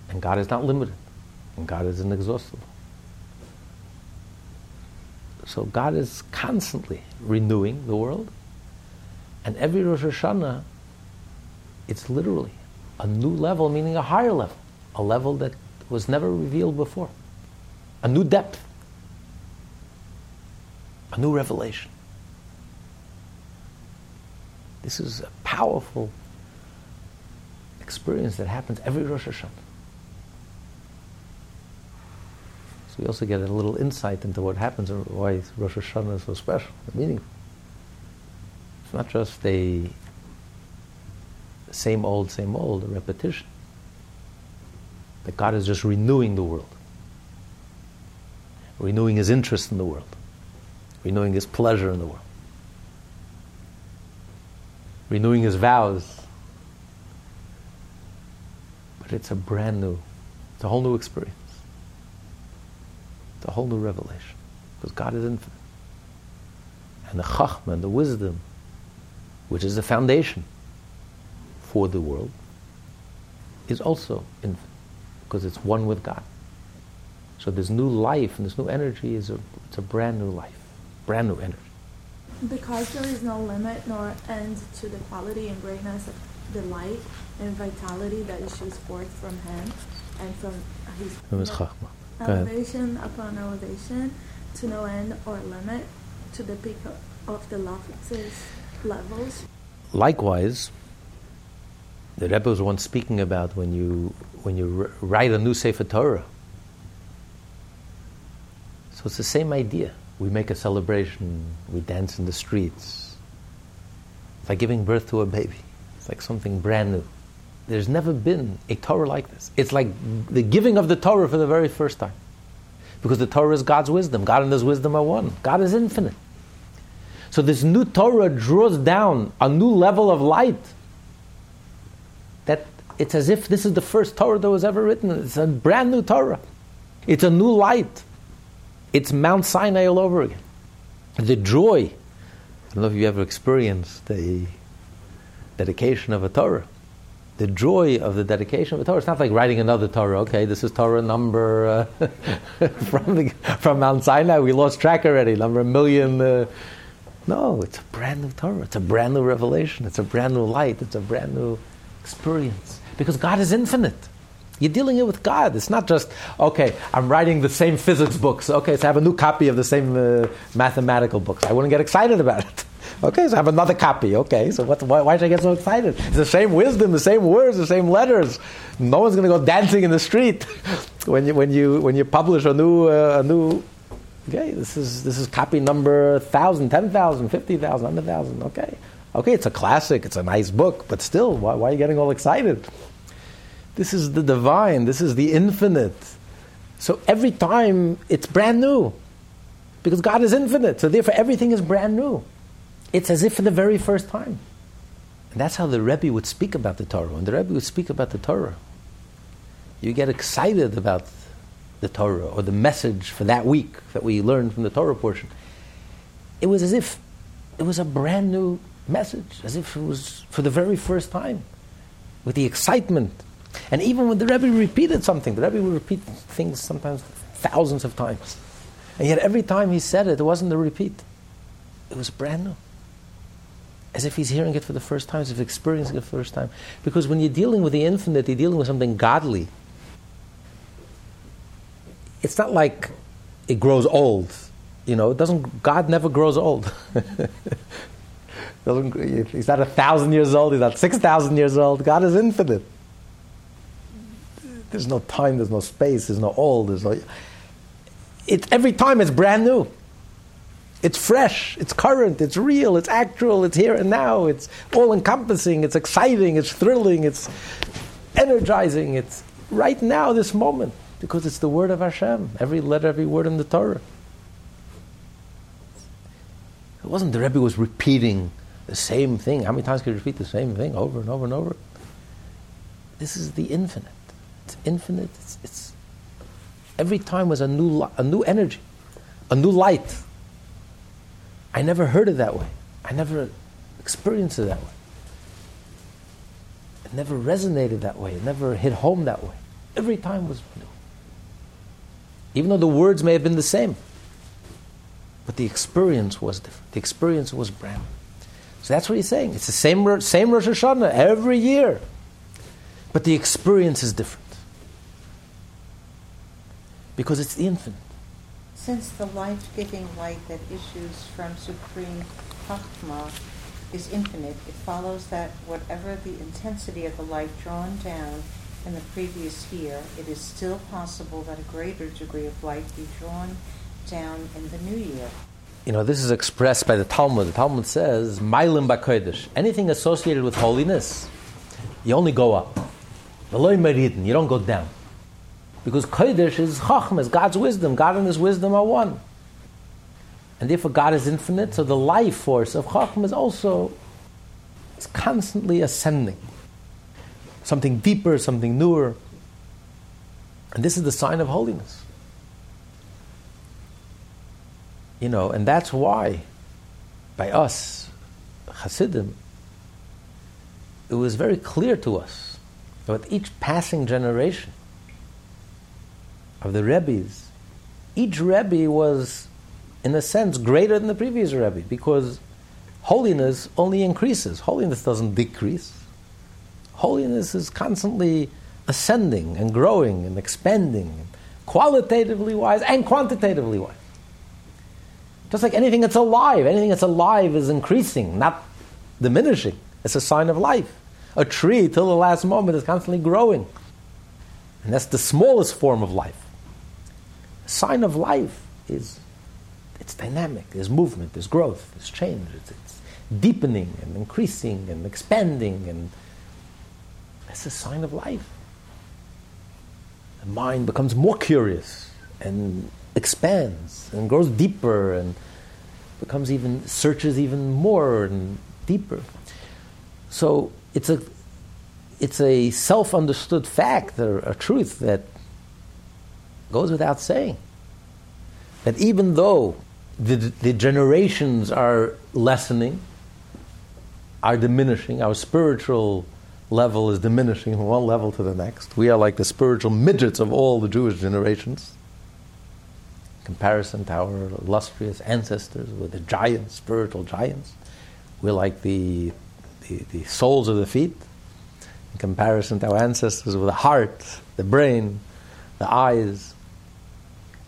And God is not limited. And God is inexhaustible. So God is constantly renewing the world. And every Rosh Hashanah, it's literally a new level, meaning a higher level, a level that was never revealed before, a new depth, a new revelation. This is a powerful experience that happens every Rosh Hashanah. So we also get a little insight into what happens and why Rosh Hashanah is so special meaningful. It's not just a same old, same old, a repetition. That God is just renewing the world, renewing His interest in the world, renewing His pleasure in the world, renewing His vows. But it's a brand new, it's a whole new experience. It's a whole new revelation because God is infinite. And the chachma and the wisdom, which is the foundation for the world, is also infinite because it's one with God. So this new life and this new energy is a, it's a brand new life, brand new energy. Because there is no limit nor end to the quality and greatness of the light and vitality that issues forth from him and from his From his chachma. Go ahead. elevation upon elevation to no end or limit to the peak of the loftiest levels. Likewise, the Rebbe was once speaking about when you when you r- write a new Sefer Torah. So it's the same idea. We make a celebration. We dance in the streets. It's like giving birth to a baby. It's like something brand new. There's never been a Torah like this. It's like the giving of the Torah for the very first time. Because the Torah is God's wisdom. God and His wisdom are one. God is infinite. So this new Torah draws down a new level of light. That it's as if this is the first Torah that was ever written. It's a brand new Torah. It's a new light. It's Mount Sinai all over again. The joy. I don't know if you ever experienced the dedication of a Torah. The joy of the dedication of a Torah. It's not like writing another Torah. Okay, this is Torah number uh, from the, from Mount Sinai. We lost track already. Number a million. Uh, no, it's a brand new Torah. It's a brand new revelation. It's a brand new light. It's a brand new experience. Because God is infinite. You're dealing it with God. It's not just, okay, I'm writing the same physics books. Okay, so I have a new copy of the same uh, mathematical books. I wouldn't get excited about it. Okay, so I have another copy. Okay, so what, why, why should I get so excited? It's the same wisdom, the same words, the same letters. No one's going to go dancing in the street when you, when you, when you publish a new, uh, a new Okay, this is this is copy number 1,000, 10,000, 50,000, 100,000. Okay. Okay, it's a classic, it's a nice book, but still, why, why are you getting all excited? This is the divine, this is the infinite. So every time it's brand new. Because God is infinite, so therefore everything is brand new. It's as if for the very first time. And that's how the Rebbe would speak about the Torah. When the Rebbe would speak about the Torah, you get excited about the Torah or the message for that week that we learned from the Torah portion. It was as if it was a brand new message, as if it was for the very first time, with the excitement. And even when the Rebbe repeated something, the Rebbe would repeat things sometimes thousands of times. And yet every time he said it, it wasn't a repeat. It was brand new. As if he's hearing it for the first time, as if experiencing it for the first time. Because when you're dealing with the infinite, you're dealing with something godly it's not like it grows old. You know, it doesn't. God never grows old. he's not a thousand years old. He's not six thousand years old. God is infinite. There's no time. There's no space. There's no old. There's no. It every time it's brand new. It's fresh. It's current. It's real. It's actual. It's here and now. It's all encompassing. It's exciting. It's thrilling. It's energizing. It's right now. This moment because it's the word of Hashem. Every letter, every word in the Torah. It wasn't the Rebbe was repeating the same thing. How many times can you repeat the same thing over and over and over? This is the infinite. It's infinite. It's, it's every time was a new a new energy, a new light. I never heard it that way. I never experienced it that way. It never resonated that way. It never hit home that way. Every time was new. Even though the words may have been the same, but the experience was different. The experience was brand new. So that's what he's saying. It's the same, same Rosh Hashanah every year, but the experience is different because it's the infinite. Since the life giving light that issues from Supreme Chachma is infinite, it follows that whatever the intensity of the light drawn down in the previous year, it is still possible that a greater degree of light be drawn down in the new year. You know, this is expressed by the Talmud. The Talmud says, Ma'alin Bakodesh. Anything associated with holiness, you only go up. You don't go down. Because Kodesh is Chachma, is God's wisdom. God and His wisdom are one. And therefore God is infinite, so the life force of Chachma is also is constantly ascending. Something deeper, something newer. And this is the sign of holiness. You know, and that's why by us, Hasidim, it was very clear to us that with each passing generation, of the Rebbe's, each Rebbe was, in a sense, greater than the previous Rebbe because holiness only increases. Holiness doesn't decrease. Holiness is constantly ascending and growing and expanding, qualitatively wise and quantitatively wise. Just like anything that's alive, anything that's alive is increasing, not diminishing. It's a sign of life. A tree, till the last moment, is constantly growing. And that's the smallest form of life sign of life is it's dynamic. There's movement, there's growth, there's change. It's, it's deepening and increasing and expanding, and it's a sign of life. The mind becomes more curious and expands and grows deeper and becomes even searches even more and deeper. So it's a it's a self-understood fact or a truth that goes without saying that even though the, the generations are lessening, are diminishing, our spiritual level is diminishing from one level to the next. We are like the spiritual midgets of all the Jewish generations. In comparison to our illustrious ancestors, with the giants, spiritual giants. We're like the, the, the soles of the feet. In comparison to our ancestors, with the heart, the brain, the eyes,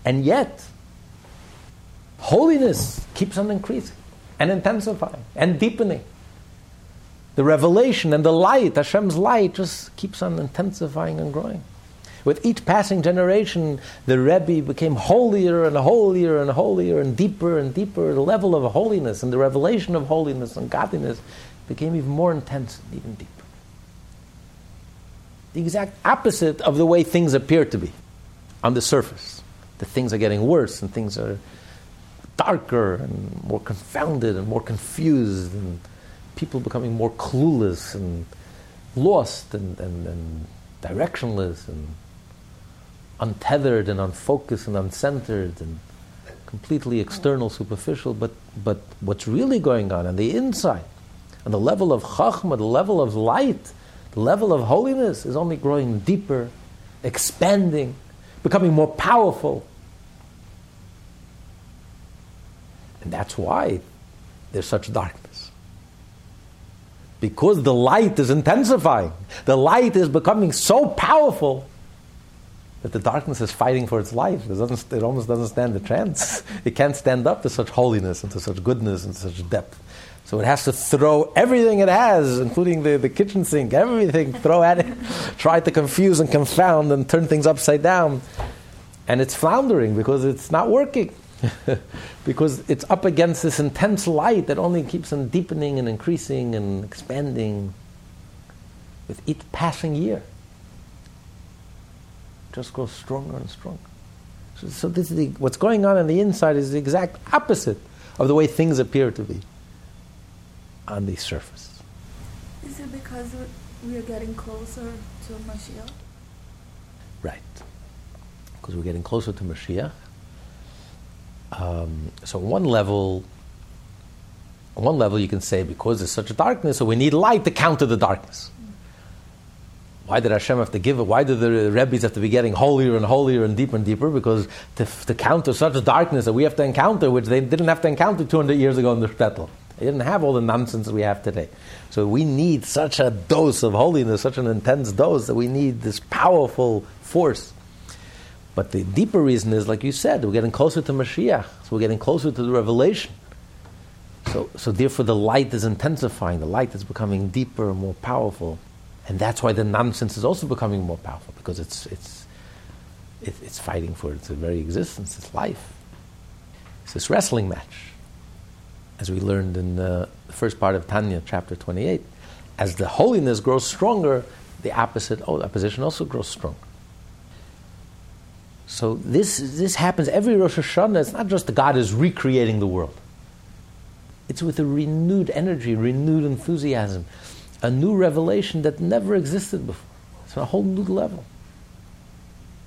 and yet, holiness keeps on increasing and intensifying and deepening. The revelation and the light, Hashem's light, just keeps on intensifying and growing. With each passing generation, the Rebbe became holier and holier and holier and deeper and deeper. The level of holiness and the revelation of holiness and godliness became even more intense and even deeper. The exact opposite of the way things appear to be on the surface that things are getting worse and things are darker and more confounded and more confused and people becoming more clueless and lost and, and, and directionless and untethered and unfocused and uncentered and completely external, superficial, but, but what's really going on on the inside, on the level of chachma, the level of light, the level of holiness is only growing deeper, expanding, becoming more powerful, And that's why there's such darkness. Because the light is intensifying, the light is becoming so powerful that the darkness is fighting for its life. It, doesn't, it almost doesn't stand a chance. It can't stand up to such holiness and to such goodness and to such depth. So it has to throw everything it has, including the, the kitchen sink, everything, throw at it, try to confuse and confound and turn things upside down. And it's floundering because it's not working. because it's up against this intense light that only keeps on deepening and increasing and expanding with each passing year. It just grows stronger and stronger. So, so this is the, what's going on on the inside is the exact opposite of the way things appear to be on the surface. Is it because we are getting closer to Mashiach? Right. Because we're getting closer to Mashiach um, so one level, on one level, you can say because there's such a darkness, so we need light to counter the darkness. Why did Hashem have to give it? Why did the rabbis have to be getting holier and holier and deeper and deeper? Because to, to counter such a darkness that we have to encounter, which they didn't have to encounter 200 years ago in the shtetl. They didn't have all the nonsense we have today. So we need such a dose of holiness, such an intense dose, that we need this powerful force. But the deeper reason is, like you said, we're getting closer to Mashiach. So we're getting closer to the revelation. So, so therefore the light is intensifying. The light is becoming deeper and more powerful. And that's why the nonsense is also becoming more powerful because it's, it's, it, it's fighting for its very existence, its life. It's this wrestling match, as we learned in the first part of Tanya, chapter 28. As the holiness grows stronger, the opposite oh, opposition also grows stronger. So this, this happens every Rosh Hashanah. It's not just the God is recreating the world. It's with a renewed energy, renewed enthusiasm a new revelation that never existed before. It's a whole new level.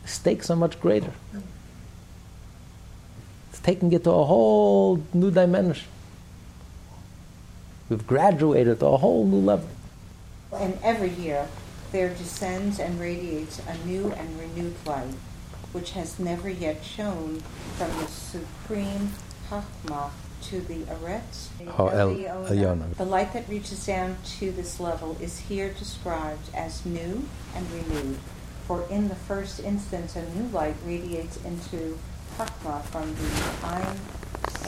The stakes are much greater. It's taking it to a whole new dimension. We've graduated to a whole new level. And every year there descends and radiates a new and renewed light, which has never yet shone from the supreme Chachmah to the Eretz. The light that reaches down to this level is here described as new and renewed. For in the first instance, a new light radiates into Chachma from the Ein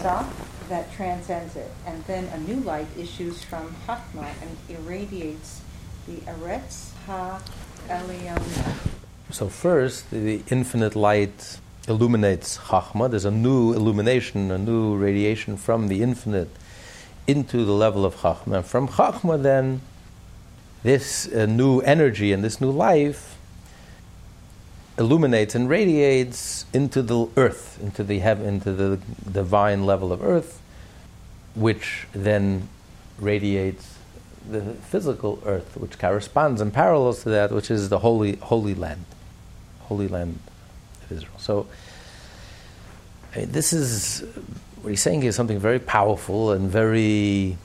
Sof that transcends it, and then a new light issues from Chachma and irradiates the Eretz Ha Elyon. So first, the infinite light illuminates Chachma. There's a new illumination, a new radiation from the infinite into the level of Chachma. From Chachma, then, this uh, new energy and this new life illuminates and radiates into the earth, into the heaven, into the divine level of earth, which then radiates the physical earth, which corresponds and parallels to that, which is the holy holy land, holy land of Israel. So I mean, this is what he's saying is something very powerful and very,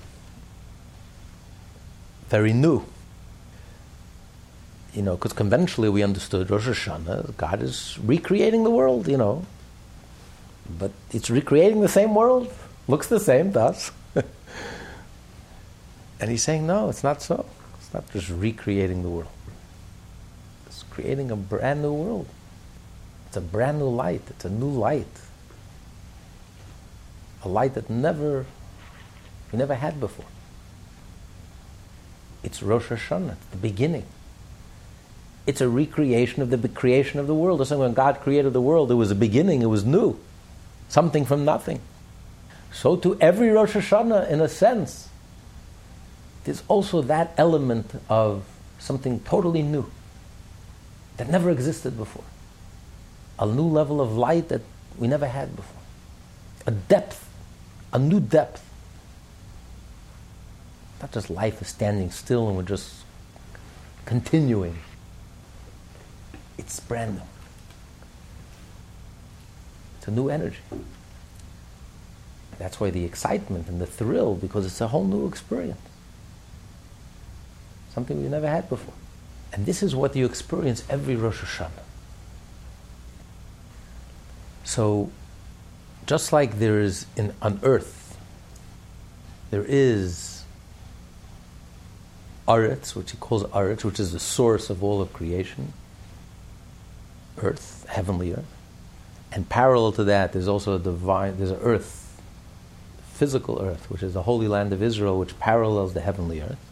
very new. You know, because conventionally we understood Rosh Hashanah, God is recreating the world, you know. But it's recreating the same world, looks the same does. and he's saying, no, it's not so. It's not just recreating the world, creating a brand new world. It's a brand new light. It's a new light. A light that never, we never had before. It's Rosh Hashanah, it's the beginning. It's a recreation of the creation of the world. It's when God created the world, it was a beginning, it was new. Something from nothing. So to every Rosh Hashanah, in a sense, there's also that element of something totally new that never existed before a new level of light that we never had before. A depth, a new depth. Not just life is standing still and we're just continuing. It's brand new. It's a new energy. That's why the excitement and the thrill, because it's a whole new experience. Something we've never had before. And this is what you experience every Rosh Hashanah. So, just like there is in, on earth, there is Aretz, which he calls Aretz, which is the source of all of creation, earth, heavenly earth. And parallel to that, there's also a divine, there's an earth, physical earth, which is the holy land of Israel, which parallels the heavenly earth.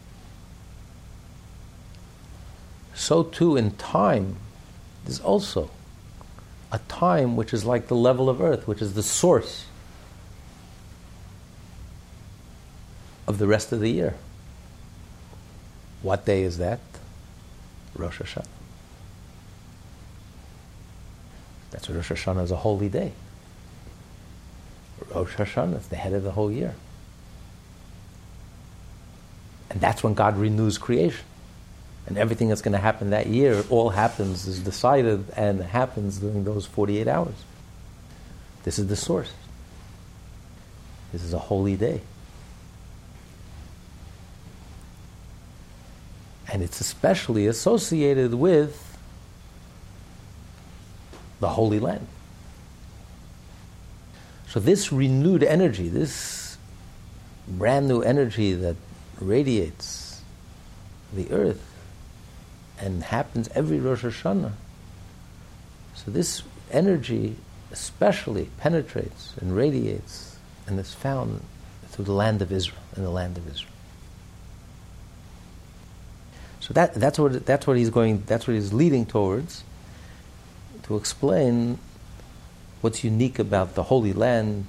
So too in time, there's also a time which is like the level of earth, which is the source of the rest of the year. What day is that? Rosh Hashanah. That's what Rosh Hashanah is a holy day. Rosh Hashanah is the head of the whole year. And that's when God renews creation and everything that's going to happen that year all happens is decided and happens during those 48 hours. This is the source. This is a holy day. And it's especially associated with the Holy Land. So, this renewed energy, this brand new energy that radiates the earth and happens every Rosh Hashanah. So, this energy especially penetrates and radiates and is found through the land of Israel, in the land of Israel. So that, that's, what, that's what he's going, that's what he's leading towards, to explain what's unique about the Holy Land.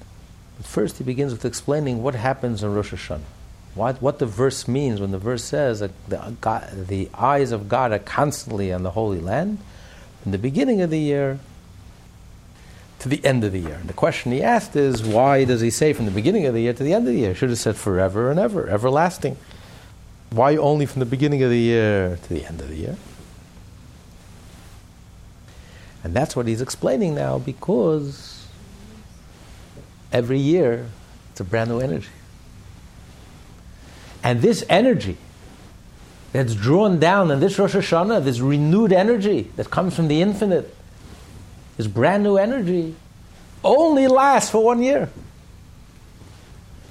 But first he begins with explaining what happens in Rosh Hashanah. What, what the verse means when the verse says that the, God, the eyes of God are constantly on the Holy Land. From the beginning of the year to the end of the year. And the question he asked is, why does he say from the beginning of the year to the end of the year? Should have said forever and ever, everlasting. Why only from the beginning of the year to the end of the year? And that's what he's explaining now because every year it's a brand new energy. And this energy that's drawn down in this Rosh Hashanah, this renewed energy that comes from the infinite, this brand new energy, only lasts for one year.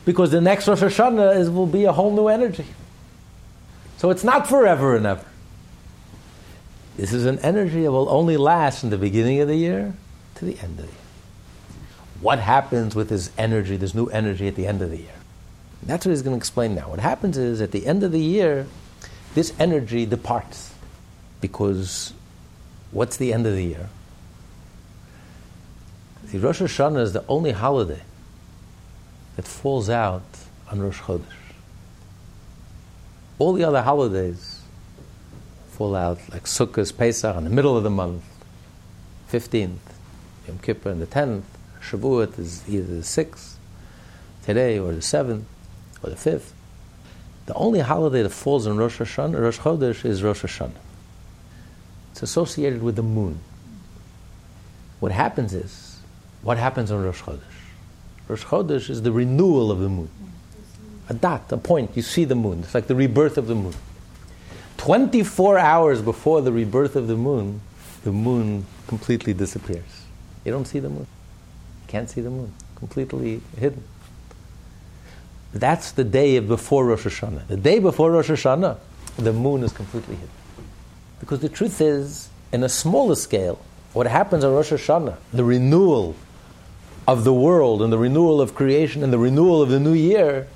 Because the next Rosh Hashanah is, will be a whole new energy. So it's not forever and ever. This is an energy that will only last from the beginning of the year to the end of the year. What happens with this energy, this new energy at the end of the year? That's what he's going to explain now. What happens is at the end of the year, this energy departs. Because what's the end of the year? The Rosh Hashanah is the only holiday that falls out on Rosh Chodesh. All the other holidays fall out, like Sukkot, Pesach, in the middle of the month, 15th, Yom Kippur, and the 10th. Shavuot is either the 6th, today, or the 7th, or the 5th. The only holiday that falls on Rosh Hashanah, Rosh Chodesh, is Rosh Hashanah. It's associated with the moon. What happens is, what happens on Rosh Chodesh? Rosh Chodesh is the renewal of the moon a dot, a point. You see the moon. It's like the rebirth of the moon. 24 hours before the rebirth of the moon, the moon completely disappears. You don't see the moon. You can't see the moon. Completely hidden. That's the day before Rosh Hashanah. The day before Rosh Hashanah, the moon is completely hidden. Because the truth is, in a smaller scale, what happens on Rosh Hashanah, the renewal of the world and the renewal of creation and the renewal of the new year,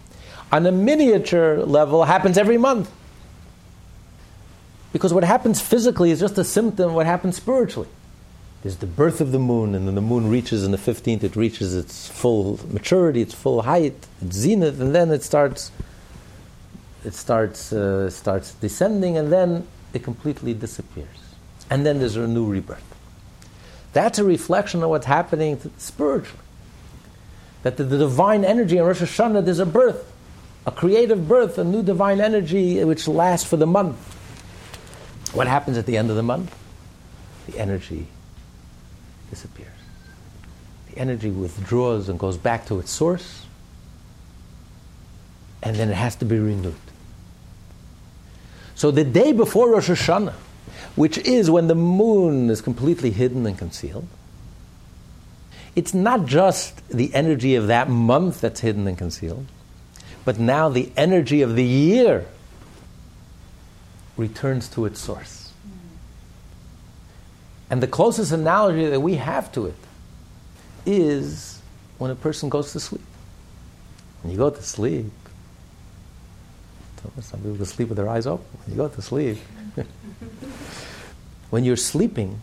on a miniature level happens every month. Because what happens physically is just a symptom of what happens spiritually. There's the birth of the moon, and then the moon reaches in the 15th, it reaches its full maturity, its full height, its zenith, and then it starts, it starts, uh, starts descending, and then it completely disappears. And then there's a new rebirth. That's a reflection of what's happening spiritually. That the, the divine energy in Rosh Hashanah, there's a birth a creative birth, a new divine energy which lasts for the month. What happens at the end of the month? The energy disappears. The energy withdraws and goes back to its source, and then it has to be renewed. So the day before Rosh Hashanah, which is when the moon is completely hidden and concealed, it's not just the energy of that month that's hidden and concealed, but now the energy of the year returns to its source. And the closest analogy that we have to it is when a person goes to sleep. When you go to sleep, some people can sleep with their eyes open. When you go to sleep, when you're sleeping,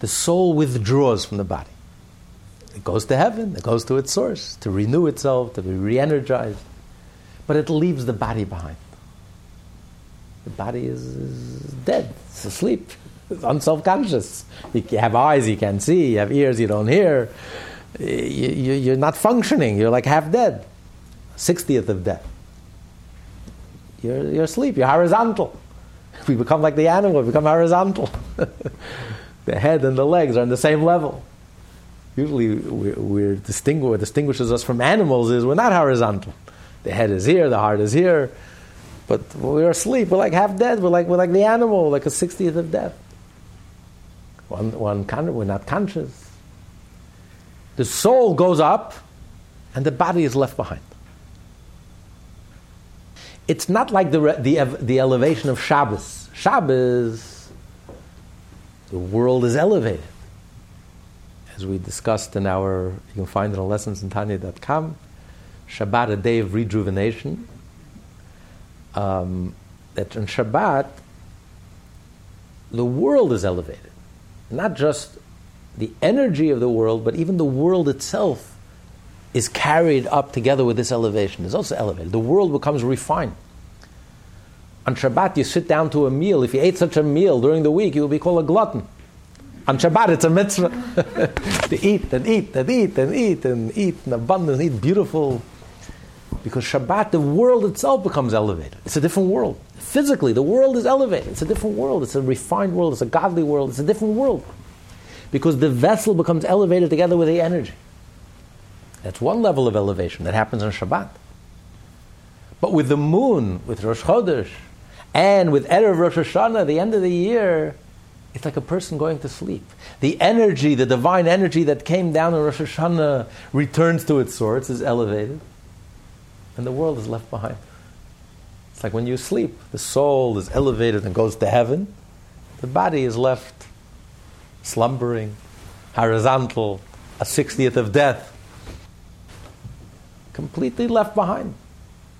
the soul withdraws from the body. It goes to heaven, it goes to its source to renew itself, to be re energized. But it leaves the body behind. The body is, is dead, it's asleep, it's unself conscious. You have eyes, you can't see, you have ears, you don't hear. You, are not functioning, you're like half dead. 60th of death. You're, you're asleep, you're horizontal. We become like the animal, we become horizontal. the head and the legs are on the same level usually we're, we're what distinguishes us from animals is we're not horizontal. The head is here, the heart is here. But we're asleep. We're like half dead. We're like we're like the animal, like a sixtieth of death. One, one, we're not conscious. The soul goes up, and the body is left behind. It's not like the, the, the elevation of Shabbos. Shabbos, the world is elevated. As we discussed in our, you can find it on lessons in Tanya.com, Shabbat, a day of rejuvenation. Um, that on Shabbat, the world is elevated. Not just the energy of the world, but even the world itself is carried up together with this elevation. It's also elevated. The world becomes refined. On Shabbat, you sit down to a meal. If you ate such a meal during the week, you will be called a glutton. On Shabbat, it's a mitzvah to eat and eat and eat and eat and eat in abundance, eat beautiful. Because Shabbat, the world itself becomes elevated. It's a different world. Physically, the world is elevated. It's a different world. It's a refined world. It's a godly world. It's a different world. Because the vessel becomes elevated together with the energy. That's one level of elevation that happens on Shabbat. But with the moon, with Rosh Chodesh, and with Erev Rosh Hashanah, the end of the year, it's like a person going to sleep. The energy, the divine energy that came down in Rosh Hashanah returns to its source, is elevated, and the world is left behind. It's like when you sleep, the soul is elevated and goes to heaven, the body is left slumbering, horizontal, a sixtieth of death completely left behind,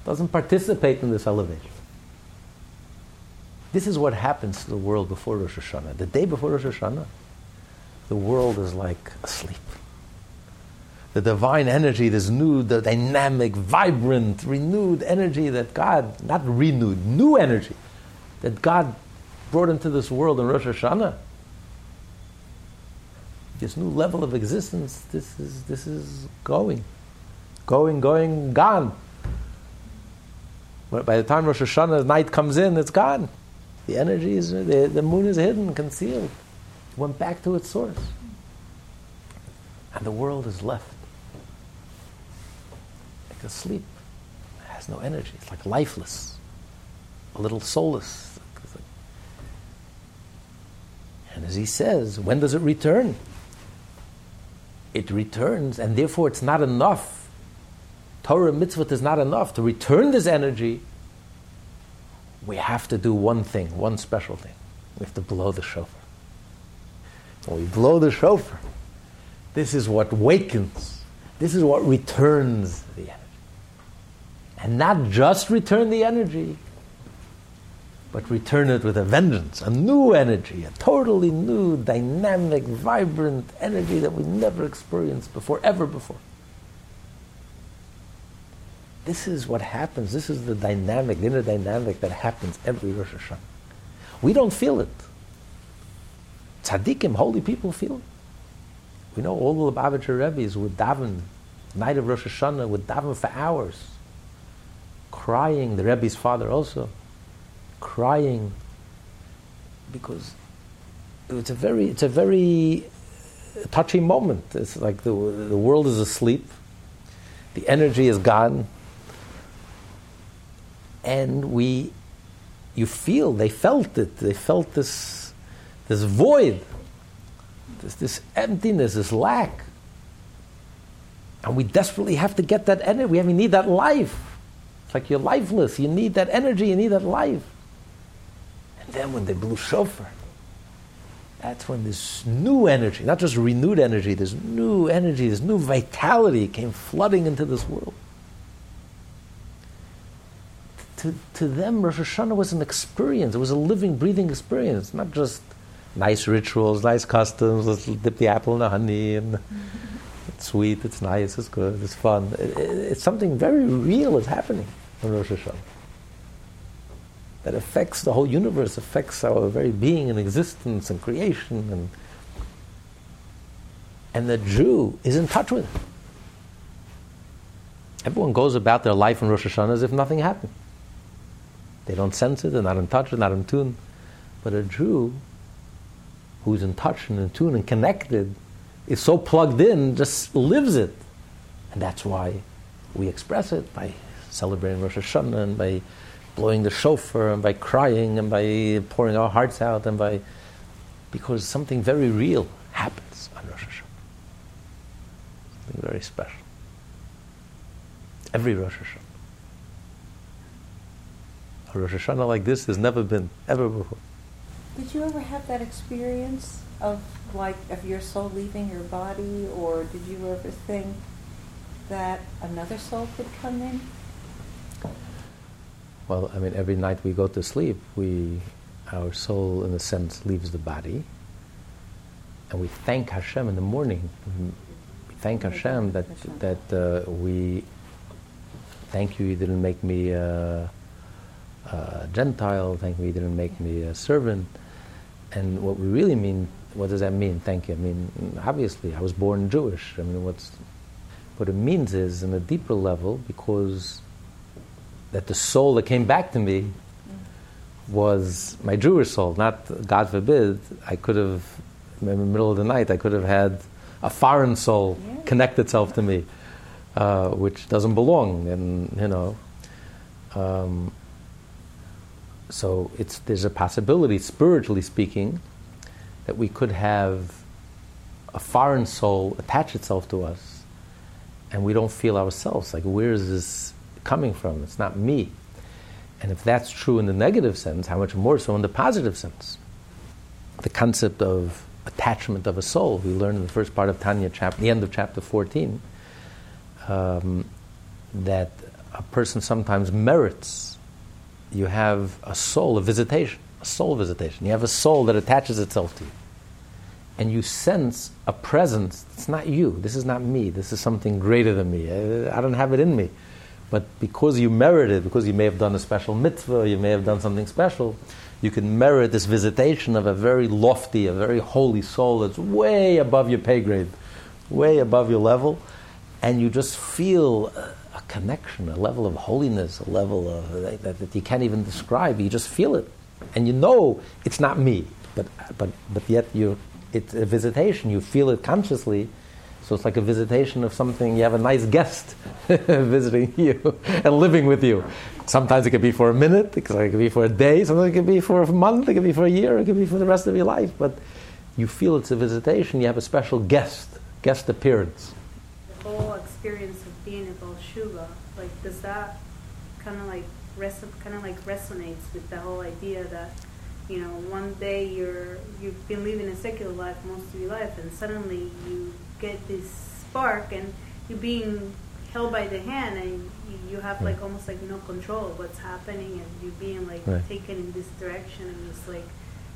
doesn't participate in this elevation. This is what happens to the world before Rosh Hashanah. The day before Rosh Hashanah, the world is like asleep. The divine energy, this new, the dynamic, vibrant, renewed energy that God, not renewed, new energy that God brought into this world in Rosh Hashanah. This new level of existence, this is, this is going going, going, gone. But by the time Rosh Hashanah night comes in, it's gone. The energy is, the, the moon is hidden, concealed. It went back to its source. And the world is left asleep. It has no energy. It's like lifeless, a little soulless. And as he says, when does it return? It returns, and therefore it's not enough Torah mitzvah is not enough. To return this energy, we have to do one thing, one special thing. We have to blow the shofar. When we blow the shofar, this is what wakens, this is what returns the energy. And not just return the energy, but return it with a vengeance, a new energy, a totally new, dynamic, vibrant energy that we never experienced before, ever before. This is what happens. This is the dynamic, the inner dynamic that happens every Rosh Hashanah. We don't feel it. Tzaddikim, holy people, feel it. We know all the Lubavitcher Rebbe's would daven, night of Rosh Hashanah, would daven for hours, crying. The Rebbe's father also, crying, because it's a very, it's a very touching moment. It's like the, the world is asleep, the energy is gone, and we, you feel, they felt it, they felt this, this void, this, this emptiness, this lack. And we desperately have to get that energy. We, need that life. It's like you're lifeless. You need that energy. You need that life. And then when they blew shofar, that's when this new energy, not just renewed energy, this new energy, this new vitality came flooding into this world to, to them, Rosh Hashanah was an experience. It was a living, breathing experience, not just nice rituals, nice customs. Let's dip the apple in the honey, and it's sweet, it's nice, it's good, it's fun. It, it, it's something very real is happening on Rosh Hashanah that affects the whole universe, affects our very being and existence and creation, and and the Jew is in touch with it. Everyone goes about their life in Rosh Hashanah as if nothing happened. They don't sense it, they're not in touch, they're not in tune. But a Jew who's in touch and in tune and connected is so plugged in, just lives it. And that's why we express it by celebrating Rosh Hashanah and by blowing the shofar and by crying and by pouring our hearts out and by because something very real happens on Rosh Hashanah. Something very special. Every Rosh Hashanah. A Rosh Hashanah like this has never been ever before. Did you ever have that experience of like of your soul leaving your body, or did you ever think that another soul could come in? Well, I mean, every night we go to sleep, we, our soul, in a sense, leaves the body, and we thank Hashem in the morning. We thank Hashem that that uh, we. Thank you, you didn't make me a, a Gentile. Thank you, you didn't make me a servant. And what we really mean, what does that mean? Thank you. I mean, obviously, I was born Jewish. I mean, what's what it means is, in a deeper level, because that the soul that came back to me was my Jewish soul, not, God forbid, I could have, in the middle of the night, I could have had a foreign soul yeah. connect itself to me, uh, which doesn't belong, and you know. Um, so it's, there's a possibility, spiritually speaking, that we could have a foreign soul attach itself to us, and we don't feel ourselves. Like, where is this coming from? It's not me. And if that's true in the negative sense, how much more so in the positive sense? The concept of attachment of a soul, we learned in the first part of Tanya, chapter, the end of chapter 14, um, that a person sometimes merits. You have a soul, a visitation, soul visitation. You have a soul that attaches itself to you. And you sense a presence. It's not you. This is not me. This is something greater than me. I, don't have it in me. But because you merit it, because you may have done a special mitzvah, you may have done something special, you can merit this visitation of a very lofty, a very holy soul that's way above your pay grade, way above your level, and you just feel a, a connection, a level of holiness, a level of that, that you can't even describe. You just feel it, and you know it's not me, but but but yet you it's a visitation. You feel it consciously so it's like a visitation of something. You have a nice guest visiting you and living with you. Sometimes it could be for a minute, it could be for a day, sometimes it could be for a month, it could be for a year, it could be for the rest of your life. But you feel it's a visitation, you have a special guest, guest appearance. The whole experience of being a Baal like, does that kind of like kind of like resonates with the whole idea that you know one day you're you've been living a secular life most of your life and suddenly you get this spark and you're being held by the hand and you have like almost like no control of what's happening and you're being like right. taken in this direction and it's like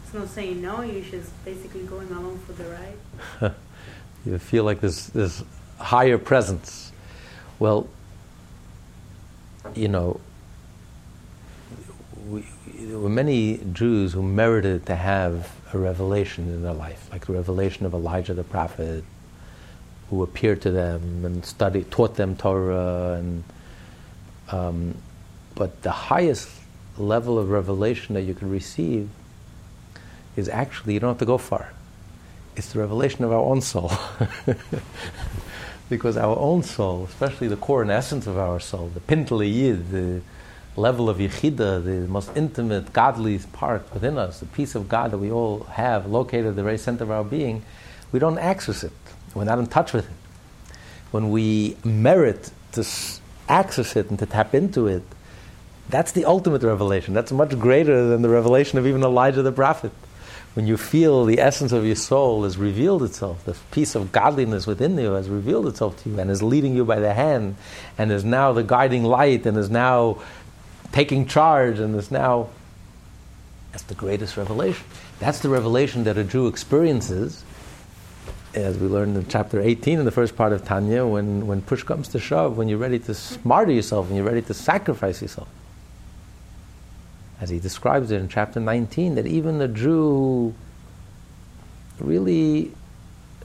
it's no saying no you're just basically going along for the ride. You feel like this this higher presence. Well you know there were many Jews who merited to have a revelation in their life, like the revelation of Elijah the prophet, who appeared to them and studied, taught them Torah, and um, but the highest level of revelation that you can receive is actually you don't have to go far. It's the revelation of our own soul, because our own soul, especially the core and essence of our soul, the pintele yid, the level of yichida, the most intimate, godly part within us, the piece of God that we all have located at the very center of our being, we don't access it. We're not in touch with it. When we merit to access it and to tap into it, that's the ultimate revelation. That's much greater than the revelation of even Elijah the prophet. When you feel the essence of your soul has revealed itself, the piece of godliness within you has revealed itself to you and is leading you by the hand and is now the guiding light and is now taking charge and is now. That's the greatest revelation. That's the revelation that a Jew experiences as we learned in chapter 18 in the first part of Tanya, when, when push comes to shove, when you're ready to martyr yourself, when you're ready to sacrifice yourself. As he describes it in chapter 19, that even the Jew really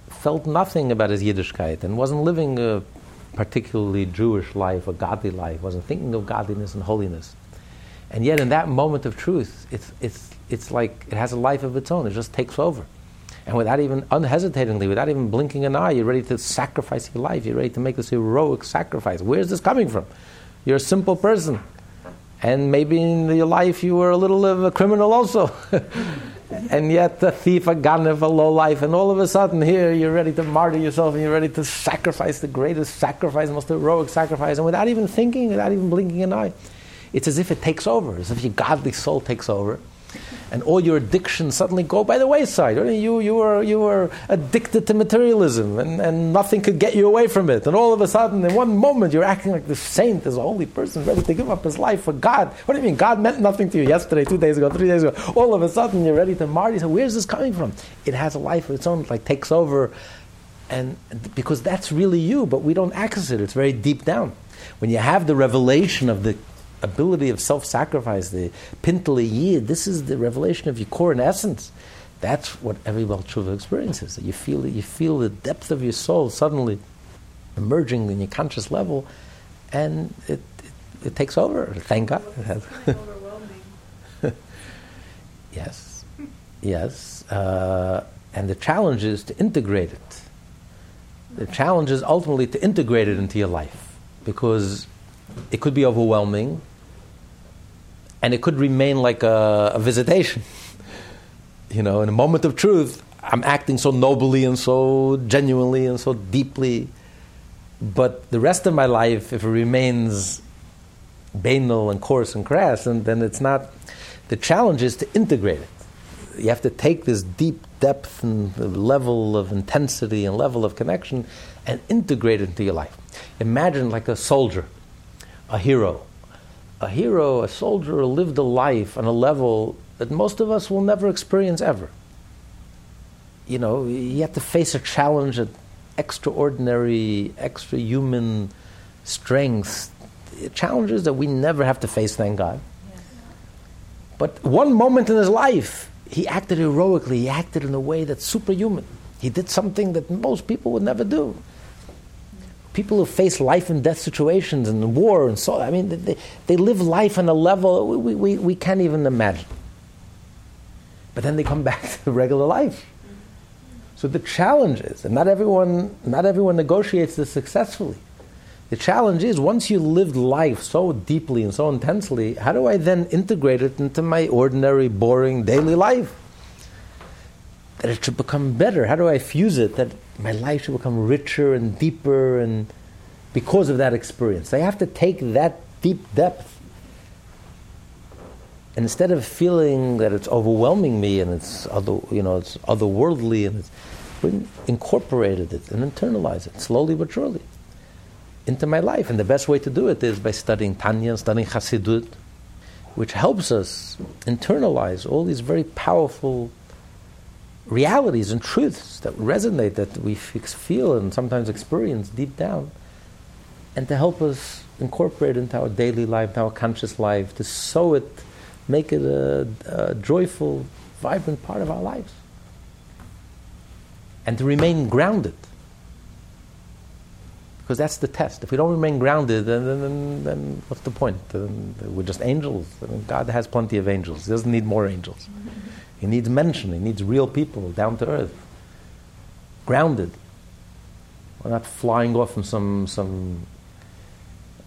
felt nothing about his Yiddishkeit and wasn't living a particularly Jewish life, a godly life, wasn't thinking of godliness and holiness. And yet, in that moment of truth, it's, it's, it's like it has a life of its own, it just takes over. And without even, unhesitatingly, without even blinking an eye, you're ready to sacrifice your life. You're ready to make this heroic sacrifice. Where's this coming from? You're a simple person. And maybe in your life you were a little of a criminal also. and yet a thief, a ganef, a low life, and all of a sudden here you're ready to martyr yourself and you're ready to sacrifice the greatest sacrifice, most heroic sacrifice, and without even thinking, without even blinking an eye. It's as if it takes over, as if your godly soul takes over and all your addictions suddenly go by the wayside. You, you, were, you were addicted to materialism, and, and nothing could get you away from it. And all of a sudden, in one moment, you're acting like the saint, this holy person, ready to give up his life for God. What do you mean? God meant nothing to you yesterday, two days ago, three days ago. All of a sudden, you're ready to martyr. So where's this coming from? It has a life of its own, it like takes over. And because that's really you, but we don't access it. It's very deep down. When you have the revelation of the ability of self sacrifice, the pintele yid, this is the revelation of your core and essence. That's what every Baal Tshuva experiences. You feel, you feel the depth of your soul suddenly emerging in your conscious level, and it, it, it takes over. Thank God. It's overwhelming. Yes, yes. Uh, and the challenge is to integrate it. The challenge is ultimately to integrate it into your life because it could be overwhelming and it could remain like a, a visitation. you know, in a moment of truth, I'm acting so nobly and so genuinely and so deeply. But the rest of my life, if it remains banal and coarse and crass, and then it's not. The challenge is to integrate it. You have to take this deep depth and level of intensity and level of connection and integrate it into your life. Imagine like a soldier, a hero, a hero, a soldier, lived a life on a level that most of us will never experience ever. You know, he had to face a challenge at extraordinary, extra human strength, challenges that we never have to face, thank God. Yes. But one moment in his life, he acted heroically, he acted in a way that's superhuman. He did something that most people would never do people who face life and death situations and war and so I mean they, they live life on a level we, we, we can't even imagine. But then they come back to regular life. So the challenge is, and not everyone not everyone negotiates this successfully. The challenge is once you lived life so deeply and so intensely, how do I then integrate it into my ordinary, boring daily life? That it should become better. How do I fuse it? That my life should become richer and deeper and because of that experience. I have to take that deep depth. And instead of feeling that it's overwhelming me and it's other, you know, it's otherworldly and it's, we incorporated it and internalized it slowly but surely into my life. And the best way to do it is by studying Tanya, studying Hasidut, which helps us internalize all these very powerful realities and truths that resonate, that we feel and sometimes experience deep down, and to help us incorporate into our daily life, into our conscious life, to sow it, make it a, a joyful, vibrant part of our lives, and to remain grounded. Because that's the test. If we don't remain grounded, then, then, then what's the point? Then we're just angels. I mean, God has plenty of angels. He doesn't need more angels. He needs mention. He needs real people, down to earth, grounded. We're not flying off from some some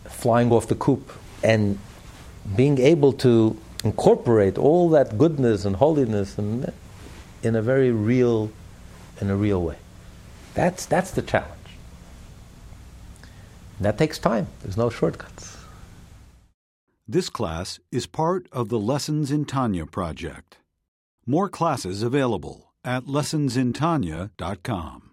flying off the coop and being able to incorporate all that goodness and holiness and in a very real in a real way. That's that's the challenge. And that takes time. There's no shortcuts. This class is part of the Lessons in Tanya project. More classes available at lessonsintanya.com.